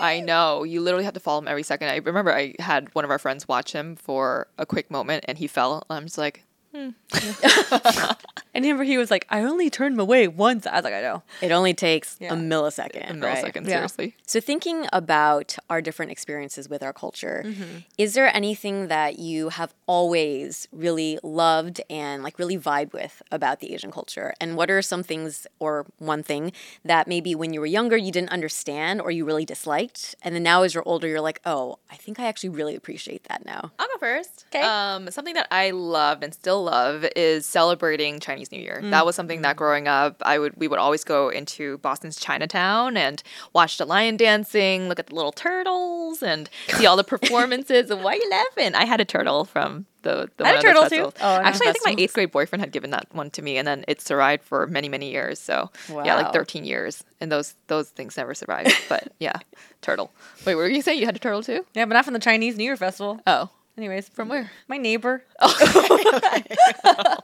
Speaker 1: I know. You literally have to follow him every second. I remember I had one of our friends watch him for a quick moment and he fell. I'm just like, hmm.
Speaker 2: and remember he was like, I only turned him away once. I was like, I know.
Speaker 3: It only takes
Speaker 2: Yeah.
Speaker 3: a millisecond.
Speaker 1: a
Speaker 3: right?
Speaker 1: millisecond,
Speaker 2: Yeah.
Speaker 1: seriously.
Speaker 3: So, thinking about our different experiences with our culture,
Speaker 2: Mm-hmm.
Speaker 3: is there anything that you have always really loved and like really vibe with about the Asian culture? And what are some things or one thing that maybe when you were younger you didn't understand or you really disliked? And then now as you're older, you're like, oh, I think I actually really appreciate that now.
Speaker 1: I'll go first.
Speaker 2: 'Kay.
Speaker 1: Um, something that I loved and still love is celebrating Chinese Chinese New Year. That was something that mm-hmm. growing up, I would we would always go into Boston's Chinatown and watch the lion dancing, look at the little turtles, and see all the performances. and why are you laughing? I had a turtle from the, the
Speaker 2: I had a turtle, too. Oh, I
Speaker 1: Actually, I think my eighth grade boyfriend had given that one to me, and then it survived for many many years. So yeah, like thirteen years, and those those things never survived. but yeah, turtle. Wait, what were you saying? You had a turtle too?
Speaker 2: Yeah, but not from the Chinese New Year festival.
Speaker 1: Oh,
Speaker 2: Anyways,
Speaker 1: from where?
Speaker 2: my neighbor. Oh.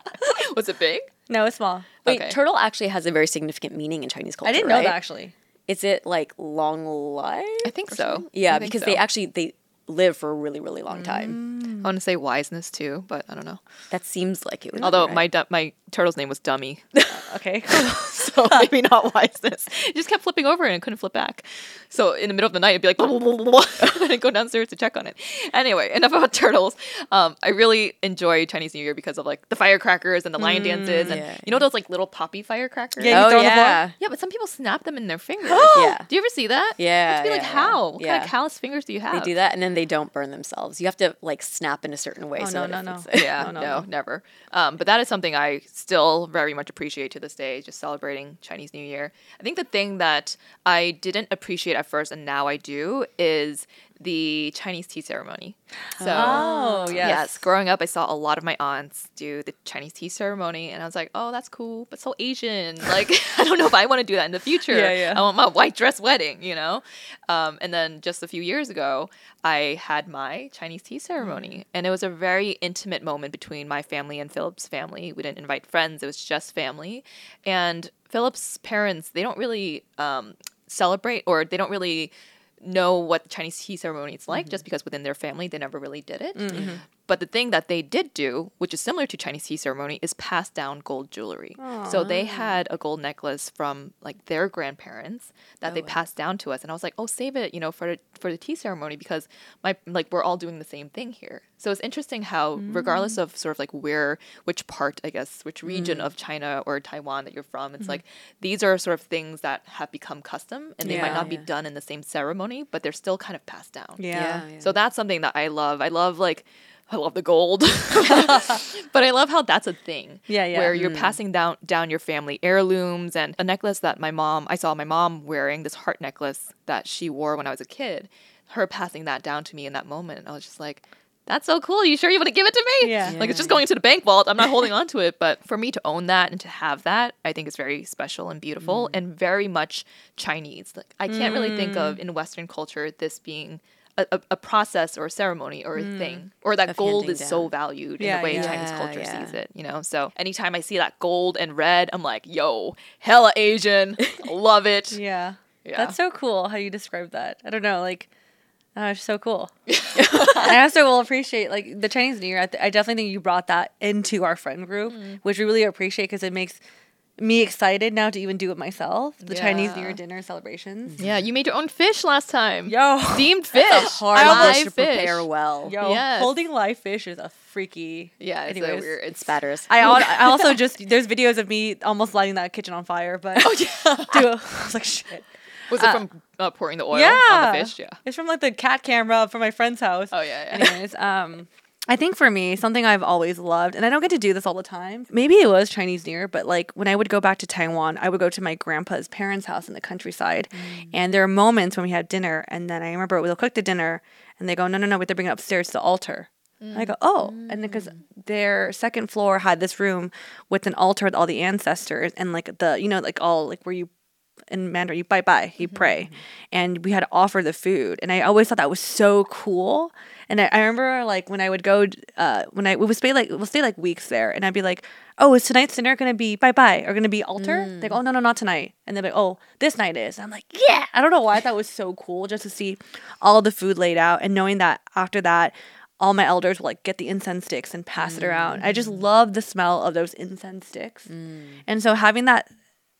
Speaker 1: Was it big?
Speaker 2: No, it's small.
Speaker 3: Wait,
Speaker 1: Okay.
Speaker 3: turtle actually has a very significant meaning in Chinese culture.
Speaker 2: I didn't know
Speaker 3: right?
Speaker 2: that actually.
Speaker 3: Is it like long life?
Speaker 1: I think so.
Speaker 3: Yeah,
Speaker 1: think
Speaker 3: because
Speaker 1: so.
Speaker 3: they actually they live for a really really long time. Mm.
Speaker 1: I want to say wiseness too, but I don't know.
Speaker 3: That seems like it would. be
Speaker 1: Although
Speaker 3: right.
Speaker 1: my du- my turtle's name was Dummy, uh,
Speaker 2: Okay.
Speaker 1: so maybe not wiseness. It just kept flipping over and it couldn't flip back. So in the middle of the night, it'd be like, blah, blah, blah, and I'd go downstairs to check on it. Anyway, enough about turtles. Um, I really enjoy Chinese New Year because of like the firecrackers and the lion dances, and mm,
Speaker 3: yeah.
Speaker 1: you know those like little poppy firecrackers.
Speaker 2: Yeah, you throw on the floor?
Speaker 3: yeah,
Speaker 1: Yeah, but some people snap them in their fingers.
Speaker 3: Yeah.
Speaker 1: Do you ever see that?
Speaker 3: Yeah,
Speaker 1: I'd be like,
Speaker 3: yeah.
Speaker 1: how? What kind of callous fingers do you have?
Speaker 3: they do that and then they don't burn themselves. You have to like snap in a certain way.
Speaker 2: Oh,
Speaker 3: so
Speaker 2: no, no, no.
Speaker 1: yeah,
Speaker 2: No,
Speaker 1: no,
Speaker 2: no, no.
Speaker 1: never. Um, but that is something I still very much appreciate to this day, just celebrating Chinese New Year. I think the thing that I didn't appreciate at first and now I do is the Chinese tea ceremony. So,
Speaker 2: Oh, yes.
Speaker 1: yes, growing up, I saw a lot of my aunts do the Chinese tea ceremony, and I was like, oh, that's cool, but so Asian. Like, I don't know if I want to do that in the future.
Speaker 2: Yeah, yeah.
Speaker 1: I want my white dress wedding, you know? Um, and then just a few years ago, I had my Chinese tea ceremony, and it was a very intimate moment between my family and Philip's family. We didn't invite friends, it was just family. And Philip's parents, they don't really um, celebrate or they don't really know what the Chinese tea ceremony is like mm-hmm. just because within their family they never really did it. Mm-hmm. But the thing that they did do, which is similar to Chinese tea ceremony, is pass down gold jewelry. So they had a gold necklace from like their grandparents that they passed down to us, and I was like, "Oh, save it, you know, for the, for the tea ceremony because my like we're all doing the same thing here." So it's interesting how, regardless of sort of like where, which part, I guess, which region mm. of China or Taiwan that you're from, it's mm-hmm. like these are sort of things that have become custom, and they might
Speaker 2: Yeah.
Speaker 1: not be done in the same ceremony, but they're still kind of passed down.
Speaker 2: Yeah.
Speaker 3: yeah.
Speaker 1: So that's something that I love. I love like I love the gold. but I love how that's a thing.
Speaker 2: Yeah, yeah.
Speaker 1: Where you're mm. passing down down your family heirlooms and a necklace that my mom I saw my mom wearing, this heart necklace that she wore when I was a kid. Her passing that down to me in that moment. And I was just like, that's so cool. You sure you want to give it to me?
Speaker 2: Yeah.
Speaker 1: Like it's just going into the bank vault. I'm not holding on to it. But for me to own that and to have that, I think is very special and beautiful mm. and very much Chinese. Like I can't really think of mm. in Western culture this being a, a, process or a ceremony or a thing. Or that
Speaker 3: Of
Speaker 1: gold is so
Speaker 3: down.
Speaker 1: valued in the way
Speaker 2: yeah.
Speaker 1: Chinese culture
Speaker 3: yeah.
Speaker 1: sees it, you know? So anytime I see that gold and red, I'm like, yo, hella Asian. Love it.
Speaker 2: Yeah.
Speaker 1: Yeah.
Speaker 2: That's so cool how you describe that. I don't know, like, oh, it's so cool. I also will appreciate like the Chinese New Year. I, th- I definitely think you brought that into our friend group,
Speaker 1: Mm.
Speaker 2: which we really appreciate because it makes me excited now to even do it myself. The Chinese New Year dinner celebrations.
Speaker 1: Yeah, you made your own fish last time.
Speaker 2: Yo,
Speaker 1: Steamed fish.
Speaker 3: hard
Speaker 1: live
Speaker 3: dish to
Speaker 1: fish.
Speaker 3: prepare well.
Speaker 2: yo,
Speaker 1: Yes.
Speaker 2: holding live fish is a freaky.
Speaker 1: Yeah, it's a
Speaker 2: Anyways,
Speaker 1: weird.
Speaker 3: It spatters.
Speaker 2: I, al- I also just there's videos of me almost lighting that kitchen on fire, but oh yeah, dude, I was like shit.
Speaker 1: was it from uh, pouring the oil
Speaker 2: yeah,
Speaker 1: on the fish? Yeah.
Speaker 2: It's from like the cat camera from my friend's house.
Speaker 1: Oh yeah. yeah.
Speaker 2: Anyways, um, I think for me, something I've always loved, and I don't get to do this all the time. Maybe it was Chinese New Year, but like when I would go back to Taiwan, I would go to my grandpa's parents' house in the countryside, mm. and there are moments when we had dinner, and then I remember we'll cook the dinner, and they go, no, no, no, we have to bring it upstairs to the altar. And I go, oh, and because mm. their second floor had this room with an altar with all the ancestors, and like the, you know, like all like where you in Mandarin, you bye bye, you mm-hmm, pray. Mm-hmm. And we had to offer the food. And I always thought that was so cool. And I, I remember like when I would go, uh, when I we would stay like we'll stay like weeks there, and I'd be like, "Oh, is tonight's dinner gonna be bye bye or gonna be altar?" Mm. They go, "Oh no, no, not tonight." And they're like, "Oh, this night is." I'm like, "Yeah!" I don't know why I thought it was so cool just to see all the food laid out and knowing that after that, all my elders will like get the incense sticks and pass it around. I just mm. love the smell of those incense sticks, mm. and so having that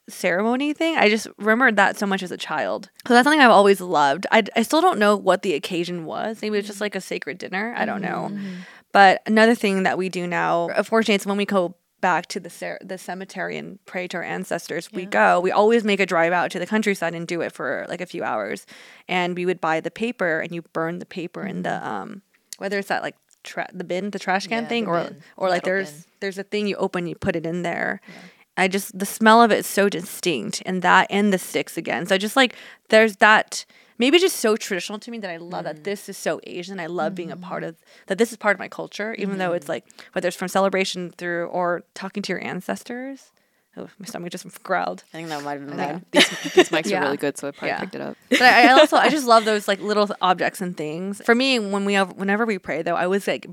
Speaker 2: ceremony thing, I just remembered that so much as a child. So that's something I've always loved. I, I still don't know what the occasion was. Maybe it's just mm. like a sacred dinner. I don't know. Mm. But another thing that we do now, unfortunately, it's when we go back to the cer- the cemetery and pray to our ancestors. We go. We always make a drive out to the countryside and do it for like a few hours. And we would buy the paper and you burn the paper in the mm-hmm. um whether it's that like tra- the bin, the trash can
Speaker 1: Yeah,
Speaker 2: thing, or
Speaker 1: bin,
Speaker 2: or like
Speaker 1: metal
Speaker 2: there's
Speaker 1: bin.
Speaker 2: there's a thing you open, you put it in there. I just the smell of it is so distinct, and that and the sticks again. So just like there's that maybe just so traditional to me that I love
Speaker 1: Mm.
Speaker 2: that this is so Asian. I love being a part of that. This is part of my culture, even though
Speaker 1: Mm-hmm.
Speaker 2: it's like whether it's from celebration through or talking to your ancestors. Oh, my stomach just growled.
Speaker 3: I think that might have been mine.
Speaker 1: These, these mics
Speaker 2: Yeah.
Speaker 1: are really good, so I probably
Speaker 2: Yeah.
Speaker 1: picked it up.
Speaker 2: But I, I also I just love those like little objects and things. For me, when we have, whenever we pray though, I always like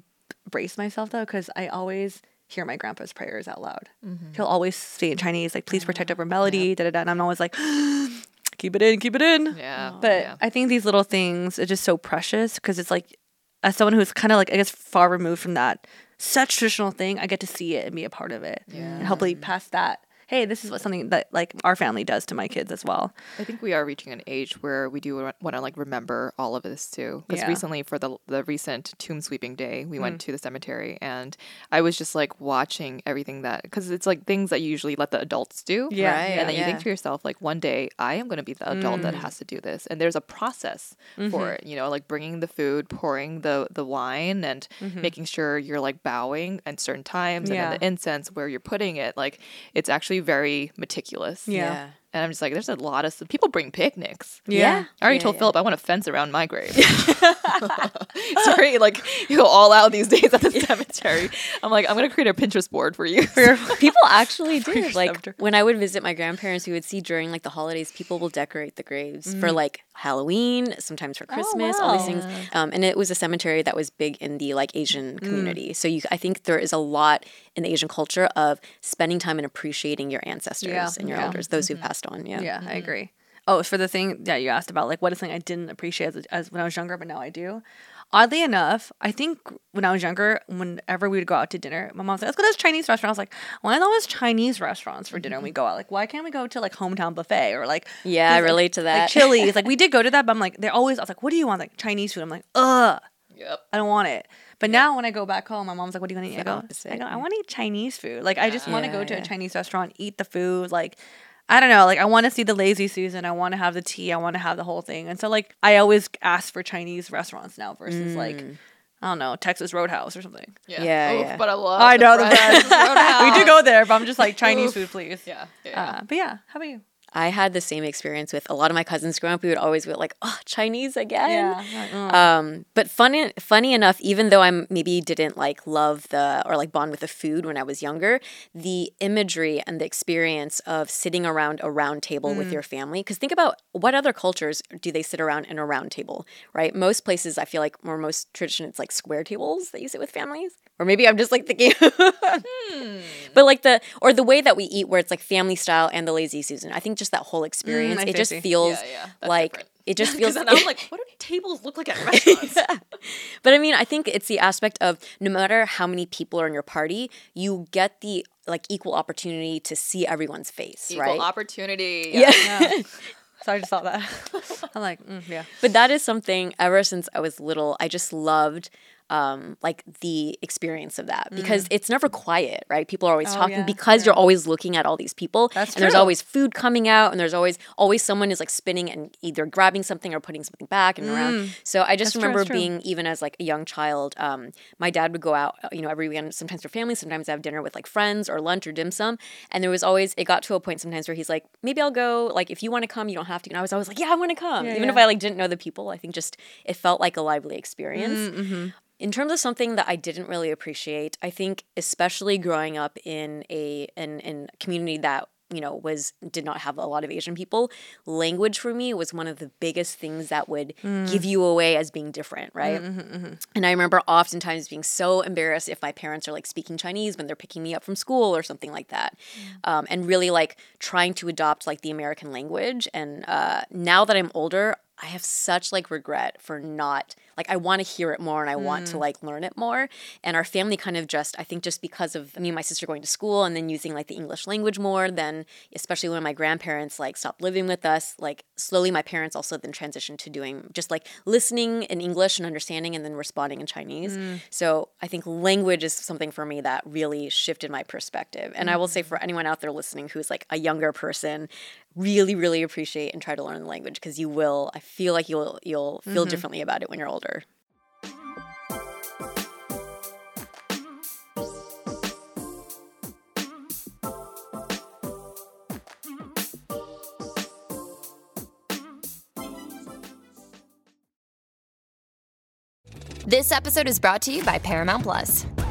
Speaker 2: brace myself though because I always hear my grandpa's prayers out loud. Mm-hmm. He'll always say in Chinese like "Please protect over melody," da da da, and I'm always like, "Keep it in, keep it in."
Speaker 1: Yeah.
Speaker 2: Oh, but
Speaker 1: yeah.
Speaker 2: I think these little things are just so precious because it's like, as someone who's kind of like I guess far removed from that such traditional thing, I get to see it and be a part of it, and hopefully pass that. Hey, this is what something that like our family does to my kids as well.
Speaker 1: I think we are reaching an age where we do want to like remember all of this too. Because
Speaker 2: Yeah. Mm.
Speaker 1: recently, for the the recent tomb sweeping day, we went to the cemetery, and I was just like watching everything that because it's like things that you usually let the adults do.
Speaker 2: Yeah.
Speaker 3: Right,
Speaker 1: And then you think to yourself, like one day I am going to be the adult
Speaker 2: Mm.
Speaker 1: that has to do this, and there's a process
Speaker 2: Mm-hmm.
Speaker 1: for it. You know, like bringing the food, pouring the the wine, and making sure you're like bowing at certain times,
Speaker 2: Mm-hmm. Yeah.
Speaker 1: and then the incense where you're putting it. Like it's actually very meticulous.
Speaker 2: Yeah.
Speaker 1: And I'm just like, there's a lot of people bring picnics.
Speaker 2: Yeah.
Speaker 1: I already
Speaker 3: Yeah,
Speaker 1: told
Speaker 3: yeah.
Speaker 1: Philip I want a fence around my grave. Sorry, like you go all out these days at the cemetery. I'm like, I'm gonna create a Pinterest board for you.
Speaker 3: People actually do. Like
Speaker 2: scepter.
Speaker 3: when I would visit my grandparents, we would see during like the holidays, people will decorate the graves for mm. like Halloween, sometimes for oh, Christmas, all these things. Um, and it was a cemetery that was big in the like Asian mm. community. So you, I think there is a lot in the Asian culture of spending time and appreciating your ancestors
Speaker 2: Yeah.
Speaker 3: and your
Speaker 2: Yeah.
Speaker 3: elders, those who've mm-hmm. passed on. Yeah.
Speaker 2: Yeah, I mm-hmm. agree. Oh, for the thing that you asked about, like what is something I didn't appreciate as, as when I was younger, but now I do. Oddly enough, I think when I was younger, whenever we would go out to dinner, my mom's like, "Let's go to this Chinese restaurant." I was like, "Why are there always Chinese restaurants for dinner?" when we go out, like, why can't we go to like hometown buffet or like
Speaker 3: Yeah, I
Speaker 2: these, like-
Speaker 3: relate to
Speaker 2: Like
Speaker 3: that.
Speaker 2: Chili's, like we did go to that, but I'm like, they're always. I was like, "What do you want?" Like Chinese food. I'm like, "Ugh,
Speaker 1: Yep.
Speaker 2: I don't want it." But now when I go back home, my mom's like, "What are you gonna eat?" I
Speaker 3: the
Speaker 2: go,
Speaker 3: opposite.
Speaker 2: I go, "I want to eat Chinese food. Like I just want to go to a Chinese restaurant, eat the food, like." I don't know. Like, I want to see the lazy Susan. I want to have the tea. I want to have the whole thing. And so, like, I always ask for Chinese restaurants now versus like, I don't know, Texas Roadhouse or something.
Speaker 1: Yeah.
Speaker 3: Yeah,
Speaker 1: Oof,
Speaker 3: yeah.
Speaker 1: But I love.
Speaker 2: I know the
Speaker 1: French
Speaker 2: best. we do go there, but I'm just like Chinese
Speaker 1: Oof.
Speaker 2: food, please.
Speaker 1: Yeah. yeah.
Speaker 2: Uh, but yeah, how about you?
Speaker 3: I had the same experience with a lot of my cousins growing up. We would always be like, oh, Chinese again.
Speaker 2: like, mm.
Speaker 3: Um, but funny, funny enough, even though I'm maybe didn't like love the or like bond with the food when I was younger, the imagery and the experience of sitting around a round table with your family. Because think about what other cultures do they sit around in a round table, right? Most places, I feel like, or most tradition, it's like square tables that you sit with families. Or maybe I'm just like thinking, but like the or the way that we eat, where it's like family style and the lazy Susan. I think just that whole experience,
Speaker 2: I
Speaker 3: it just feels
Speaker 1: Yeah, yeah,
Speaker 3: like
Speaker 1: different.
Speaker 3: it just feels.
Speaker 1: Because then I'm like, what do tables look like at restaurants?
Speaker 3: But I mean, I think it's the aspect of no matter how many people are in your party, you get the like equal opportunity to see everyone's face,
Speaker 1: Equal
Speaker 3: right?
Speaker 1: opportunity.
Speaker 3: yeah.
Speaker 2: So I just thought that. I'm like, mm, yeah.
Speaker 3: but that is something ever since I was little, I just loved um like the experience of that because it's never quiet right? People are always
Speaker 2: Mm. Oh,
Speaker 3: talking
Speaker 2: yeah,
Speaker 3: because you're always looking at all these people
Speaker 2: That's
Speaker 3: and there's always food coming out and there's always always someone is like spinning and either grabbing something or putting something back and around. So i just
Speaker 2: Mm. That's
Speaker 3: remember
Speaker 2: that's true.
Speaker 3: being even as like a young child um my dad would go out uh, you know every weekend sometimes for family sometimes I have dinner with like friends or lunch or dim sum. And there was always it got to a point sometimes where he's like maybe i'll go like if you want to come you don't have to. And i was always like yeah i want to come.
Speaker 2: Yeah,
Speaker 3: even if i like didn't know the people i think just it felt like a lively experience.
Speaker 2: Mm-hmm.
Speaker 3: In terms of something that I didn't really appreciate, I think especially growing up in a in, in a community that you know was did not have a lot of Asian people, language for me was one of the biggest things that would mm. give you away as being different, right? Mm-hmm, mm-hmm, mm-hmm. And I remember oftentimes being so embarrassed if my parents are like speaking Chinese when they're picking me up from school or something like that. Mm. Um, and really like trying to adopt like the American language. And uh, now that I'm older, I have such like regret for not like I want to hear it more and I want to mm. like learn it more. And our family kind of just I think just because of me and my sister going to school and then using like the English language more, then especially when my grandparents like stopped living with us, like slowly my parents also then transitioned to doing just like listening in English and understanding and then responding in Chinese. Mm. So I think language is something for me that really shifted my perspective. And I will say mm-hmm. for anyone out there listening who's like a younger person, really really appreciate and try to learn the language because you will i feel like you'll you'll feel mm-hmm. differently about it when you're older
Speaker 6: this episode is brought to you by Paramount Plus.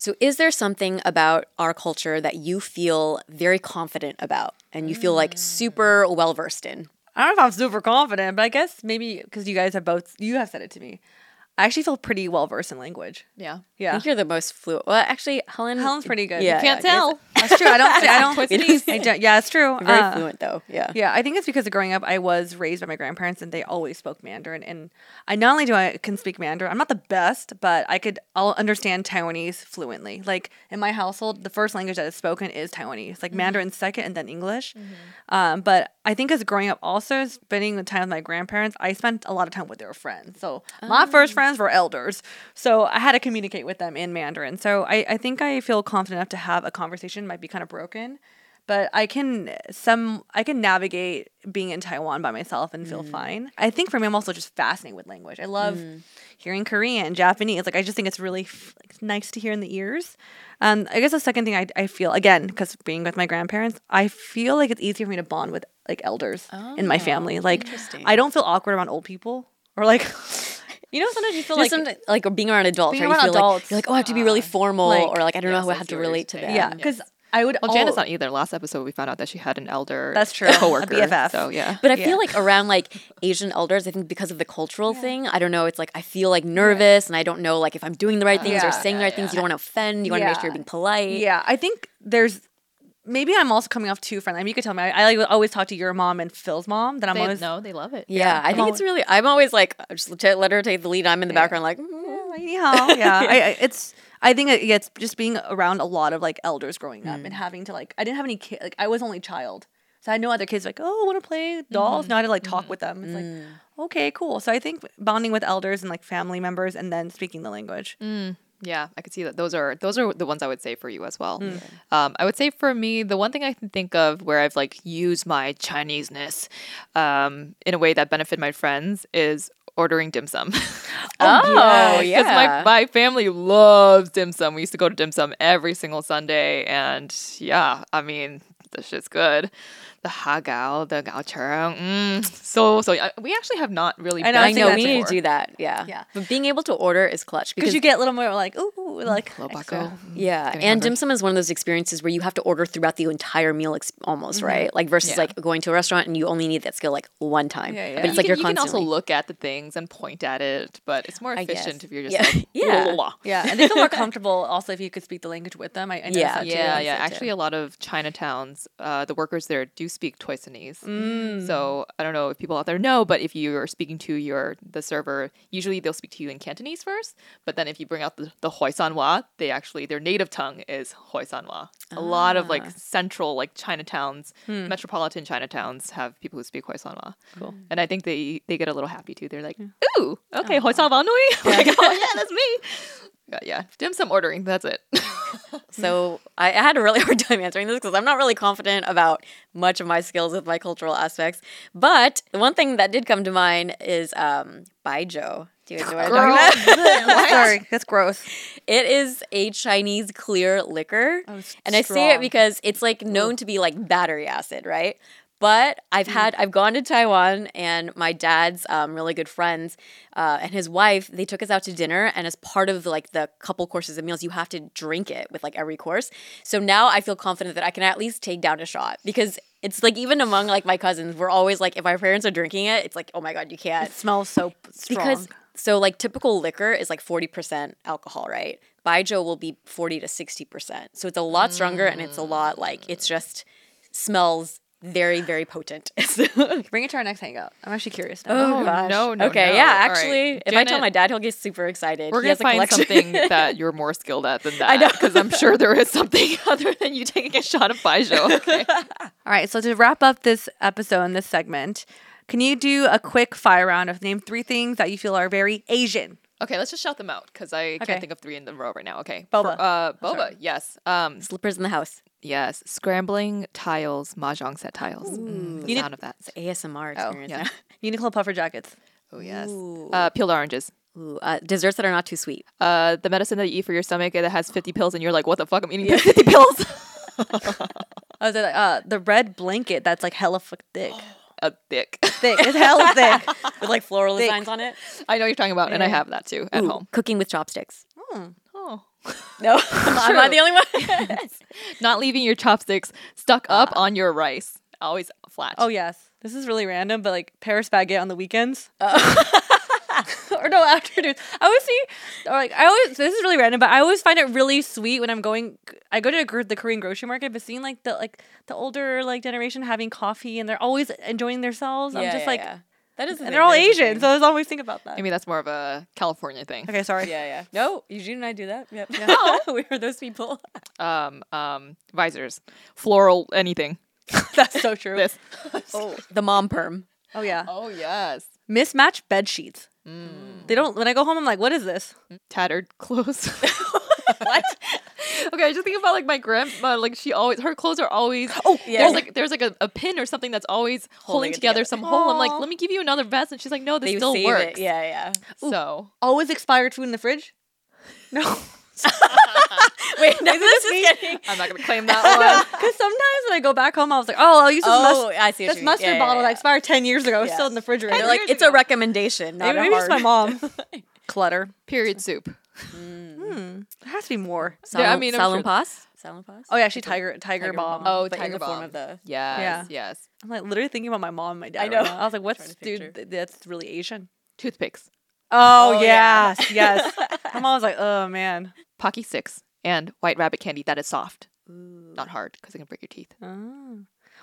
Speaker 3: So, is there something about our culture that you feel very confident about and you feel like super mm. well versed in?
Speaker 2: I don't know if I'm super confident, but I guess maybe because you guys have both, you have said it to me. I actually feel pretty well versed in language.
Speaker 1: Yeah.
Speaker 3: I
Speaker 2: Yeah.
Speaker 3: think you're the most fluent. Well, actually, Helen.
Speaker 2: Helen's pretty good.
Speaker 3: Yeah,
Speaker 2: You
Speaker 1: Can't
Speaker 3: yeah,
Speaker 1: tell.
Speaker 2: That's true. I don't. I don't. I don't yeah, it's true.
Speaker 3: Very
Speaker 2: Uh,
Speaker 3: fluent though. Yeah.
Speaker 2: Yeah, I think it's because of growing up, I was raised by my grandparents, and they always spoke Mandarin. And I not only do I can speak Mandarin, I'm not the best, but I could I'll understand Taiwanese fluently. Like in my household, the first language that is spoken is Taiwanese. Like Mandarin second, and then English. Um, but I think as growing up, also spending the time with my grandparents, I spent a lot of time with their friends. So my first friends were elders, so I had to communicate with them in Mandarin. So I, I think I feel confident enough to have a conversation. Might be kind of broken, but I can some I can navigate being in Taiwan by myself and feel fine. I think for me, I'm also just fascinated with language. I love hearing Korean, Japanese. Like I just think it's really f- like, nice to hear in the ears. Um, I guess the second thing I, I feel again because being with my grandparents, I feel like it's easier for me to bond with like elders in my family. Like I don't feel awkward around old people or like. You know, sometimes you feel
Speaker 3: Just
Speaker 2: like
Speaker 3: like being around adults,
Speaker 2: being
Speaker 3: right?
Speaker 2: around
Speaker 3: you feel
Speaker 2: adults,
Speaker 3: like you're like, oh, I have to be really uh, formal,
Speaker 2: like,
Speaker 3: or like I don't know
Speaker 1: yes,
Speaker 3: how I
Speaker 1: I
Speaker 3: have to relate to them.
Speaker 2: yeah, because I would.
Speaker 1: Well, Janice
Speaker 2: al-
Speaker 1: not either. Last episode, we found out that she had an elder.
Speaker 2: That's true. A
Speaker 1: Coworker.
Speaker 2: BFF.
Speaker 1: So yeah.
Speaker 3: But I
Speaker 2: Yeah.
Speaker 3: feel like around like Asian elders, I think because of the cultural thing, I don't know. It's like I feel like nervous, and I don't know like if I'm doing the right things or
Speaker 2: Yeah,
Speaker 3: saying the right things. You don't want to offend. You want to make sure you're being polite.
Speaker 2: Yeah, I think there's maybe I'm also coming off too friendly. I mean, you could tell me. I, I like, always talk to your mom and Phil's mom. That I'm
Speaker 1: They,
Speaker 2: always
Speaker 1: no, they love it.
Speaker 3: Yeah, I think it's really. I'm always like, just let her take the lead. I'm in the background, like, mm,
Speaker 2: anyhow. Yeah, I, I, it's. I think it, yeah, it's just being around a lot of like elders growing up
Speaker 3: Mm.
Speaker 2: and having to like. I didn't have any kids. Like I was only child, so I had no other kids. Like, oh, want to play dolls? No, I had to like talk with them. It's
Speaker 3: Mm.
Speaker 2: like, okay, cool. So I think bonding with elders and like family members and then speaking the language.
Speaker 1: Yeah, I could see that. Those are those are the ones I would say for you as well.
Speaker 2: Mm.
Speaker 1: Um, I would say for me, the one thing I can think of where I've like used my Chineseness um, in a way that benefit my friends is ordering dim sum.
Speaker 3: oh yeah,
Speaker 1: Because my, my family loves dim sum. We used to go to dim sum every single Sunday. And yeah, I mean, this shit's good. The hagao, the gaocheng. Mm, so, so I, we actually have not really
Speaker 2: I know,
Speaker 1: done
Speaker 3: I
Speaker 2: I've
Speaker 3: know we need to do that. Yeah,
Speaker 2: Yeah.
Speaker 3: But being able to order is clutch
Speaker 2: Because you get a little more like ooh, like
Speaker 1: Lobako.
Speaker 2: extra.
Speaker 3: Yeah, and dim sum is one of those experiences where you have to order throughout the entire meal, ex- almost right? Like versus
Speaker 1: Yeah.
Speaker 3: like going to a restaurant and you only need that skill like one time.
Speaker 2: Yeah, yeah.
Speaker 3: But
Speaker 2: But
Speaker 3: it's
Speaker 1: you
Speaker 3: like
Speaker 1: can,
Speaker 3: you're
Speaker 1: you can also look at the things and point at it, but it's more efficient if you're just
Speaker 3: Yeah.
Speaker 1: like,
Speaker 3: Yeah.
Speaker 1: "Blah, blah, blah."
Speaker 2: Yeah, and they feel more comfortable also if you could speak the language with them. I, I
Speaker 3: Yeah.
Speaker 2: that too.
Speaker 1: Yeah, yeah. Actually, a lot of Chinatowns, uh, the workers there do speak Toisanese.
Speaker 2: Mm.
Speaker 1: So I don't know if people out there know, but if you are speaking to your the server, usually they'll speak to you in Cantonese first. But then if you bring out the, the Hoisanwa, they actually their native tongue is Hoisanwa. A lot of
Speaker 2: Ah.
Speaker 1: like central like Chinatowns,
Speaker 2: Hmm.
Speaker 1: metropolitan Chinatowns have people who speak Hoisanwa. Cool. And I think they they get a little happy too. They're like, ooh, okay, Hoisanwa nui. like, oh yeah, that's me. Yeah, yeah. Dim sum ordering. That's it.
Speaker 3: So I, I had a really hard time answering this because I'm not really confident about much of my skills with my cultural aspects. But the one thing that did come to mind is um, Baijiu. Do you know what I'm talking about?
Speaker 2: Sorry, that's gross.
Speaker 3: It is a Chinese clear liquor.
Speaker 2: Oh,
Speaker 3: and I say it because it's like known to be like battery acid, right? But I've
Speaker 2: Mm.
Speaker 3: had I've gone to Taiwan and my dad's um, really good friends uh, and his wife they took us out to dinner and as part of like the couple courses of meals you have to drink it with like every course. So now I feel confident that I can at least take down a shot because it's like even among like my cousins we're always like if our parents are drinking it it's like oh my god you can't
Speaker 2: It smells so strong.
Speaker 3: because so like typical liquor is like 40% alcohol right Baijiu will be 40 to 60%. So it's a lot stronger and it's a lot like it's just smells very very potent.
Speaker 2: Bring it to our next hangout. I'm actually curious now.
Speaker 3: Oh, gosh.
Speaker 1: no, no,
Speaker 3: Okay,
Speaker 1: no.
Speaker 3: yeah,
Speaker 1: All right.
Speaker 3: actually, if I tell my dad, he'll get super excited.
Speaker 1: We're
Speaker 3: He
Speaker 1: gonna
Speaker 3: has a
Speaker 1: find something that you're more skilled at than that.
Speaker 3: I know.
Speaker 1: because I'm sure there is something other than you taking a shot of Baijiu. Okay.
Speaker 2: All right, so to wrap up this episode and this segment, can you do a quick fire round of name three things that you feel are very Asian?
Speaker 1: okay, let's just shout them out because I
Speaker 2: Okay.
Speaker 1: can't think of three in the row right now. Okay,
Speaker 2: Boba.
Speaker 1: For- uh, boba. Yes. Um,
Speaker 3: Slippers in the house.
Speaker 1: Yes. Scrambling tiles, mahjong set tiles. Mm, the
Speaker 2: need-
Speaker 1: sound of that.
Speaker 3: It's ASMR
Speaker 1: Oh,
Speaker 3: experience.
Speaker 1: yeah.
Speaker 2: Uniqlo puffer jackets.
Speaker 1: Oh yes. Uh, peeled oranges.
Speaker 3: Ooh, uh, desserts that are not too sweet.
Speaker 1: Uh, the medicine that you eat for your stomach that has 50 pills, and you're like, what the fuck? I'm eating 50 pills.
Speaker 2: The, uh, the red blanket that's like hella fuck thick.
Speaker 1: A thick.
Speaker 2: thick. It's hella thick.
Speaker 3: With like floral
Speaker 2: Thick.
Speaker 3: designs on it.
Speaker 1: I know what you're talking about, and I have that too at
Speaker 3: Ooh,
Speaker 1: home.
Speaker 3: Cooking with chopsticks.
Speaker 1: Oh.
Speaker 3: No, am I the only one?
Speaker 1: Not leaving your chopsticks stuck up ah. on your rice. Always flat.
Speaker 2: Oh yes, this is really random, but like Paris baguette on the weekends. Oh. or no afternoons. I always see, or like I always. This is really random, but I always find it really sweet when I'm going. I go to a, gr- the Korean grocery market, but seeing like the like the older like generation having coffee and they're always enjoying themselves. I'm
Speaker 3: Yeah,
Speaker 2: just
Speaker 3: yeah,
Speaker 2: like,
Speaker 3: yeah. That is. the
Speaker 2: and
Speaker 3: thing,
Speaker 2: they're all
Speaker 3: that is the
Speaker 2: Asian,
Speaker 3: thing.
Speaker 2: so I always think about that.
Speaker 1: Maybe that's more of a California thing.
Speaker 2: Okay, sorry.
Speaker 3: Yeah, yeah. No, Eugene and I do that. Yep.
Speaker 1: No.
Speaker 3: we are those people.
Speaker 1: Um, um, visors, floral, anything.
Speaker 2: That's so true.
Speaker 1: This.
Speaker 3: Oh, the mom perm.
Speaker 2: Oh yeah,
Speaker 1: Oh yes.
Speaker 2: mismatched bed sheets. They don't. When I go home, I'm like, what is this?
Speaker 1: Tattered clothes. what? Okay, I just think about like my grandma. Like she always, her clothes are always. Oh
Speaker 3: yeah.
Speaker 1: There's like there's like a, a pin or something that's always holding,
Speaker 3: Holding
Speaker 1: together,
Speaker 3: together.
Speaker 1: some hole. I'm like, let me give you another vest, and she's like, no, this
Speaker 3: They
Speaker 1: still works.
Speaker 3: it. Yeah, yeah.
Speaker 1: So
Speaker 2: Always expired food in the fridge. No.
Speaker 3: Wait, no, this is getting.
Speaker 1: I'm not gonna claim that one.
Speaker 2: Because sometimes when I go back home, I was like, oh, I'll use this,
Speaker 3: Oh, I see.
Speaker 2: This mustard
Speaker 3: Yeah, yeah,
Speaker 2: bottle that expired 10 years ago.
Speaker 3: Yeah.
Speaker 2: still in the refrigerator.
Speaker 3: They're like, it's a recommendation, not
Speaker 2: maybe,
Speaker 3: a
Speaker 2: maybe
Speaker 3: hard.
Speaker 2: it's my mom. Clutter.
Speaker 1: Period soup. Mm. Hmm.
Speaker 2: There has to be more.
Speaker 1: Yeah, I mean, I'm sure-
Speaker 3: Salonpas. Salonpas.
Speaker 2: Oh, yeah, she Tiger Tiger,
Speaker 3: Tiger
Speaker 2: Balm.
Speaker 3: Balm.
Speaker 1: Oh,
Speaker 3: but in
Speaker 1: Tiger
Speaker 3: the form
Speaker 1: Balm.
Speaker 3: of the-
Speaker 1: Yes,
Speaker 2: Yeah.
Speaker 1: yes.
Speaker 2: I'm like literally thinking about my mom and my dad.
Speaker 3: I know.
Speaker 2: now. I was like, what's dude? th- That's really Asian.
Speaker 1: Toothpicks,
Speaker 2: Oh,
Speaker 3: Oh, yeah.
Speaker 2: yes, yes. My mom was like, oh man.
Speaker 1: Pocky sticks, and white rabbit candy that is soft, not hard, because it can break your teeth.
Speaker 2: Oh.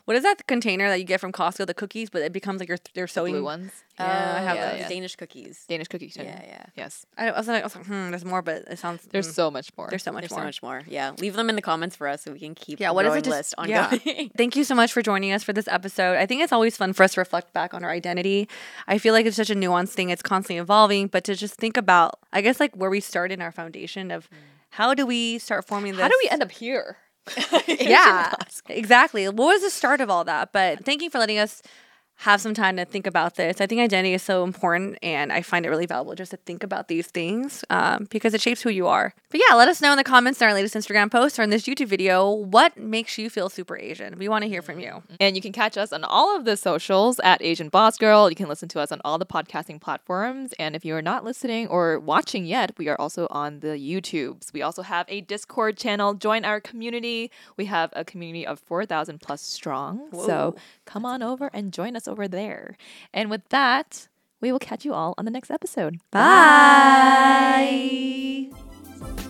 Speaker 2: What is that container that you get from Costco? The cookies, but it becomes like your their sewing.
Speaker 1: Blue ones,
Speaker 2: Yeah, I have
Speaker 3: yeah,
Speaker 2: those.
Speaker 3: the Danish cookies.
Speaker 1: Danish cookie tin.
Speaker 3: Yeah, yeah.
Speaker 1: Yes,
Speaker 2: I was like, I was like, hmm, there's more, but it sounds
Speaker 1: there's
Speaker 2: mm,
Speaker 1: so much more.
Speaker 2: there's so much
Speaker 3: There's
Speaker 2: more.
Speaker 3: so much more. Yeah, leave them in the comments for us so we can keep
Speaker 2: Yeah, what is
Speaker 3: growing
Speaker 2: it? Just,
Speaker 3: list
Speaker 2: yeah.
Speaker 3: ongoing.
Speaker 2: Thank you so much for joining us for this episode. I think it's always fun for us to reflect back on our identity. I feel like it's such a nuanced thing. It's constantly evolving, but to just think about, I guess, like where we start in our foundation of how do we start forming this?
Speaker 1: How do we end up here?
Speaker 2: yeah, exactly. What was the start of all that? But thank you for letting us have some time to think about this. I think identity is so important, and I find it really valuable just to think about these things um, because it shapes who you are. But yeah, let us know in the comments in our latest Instagram post or in this YouTube video what makes you feel super Asian. We want to hear from you.
Speaker 1: And you can catch us on all of the socials at Asian Boss Girl. You can listen to us on all the podcasting platforms. And if you are not listening or watching yet, we are also on the YouTubes. We also have a Discord channel. Join our community. We have a community of 4,000 plus strong. So come on over and join us over there. And with that, we will catch you all on the next episode. Bye.
Speaker 2: Bye.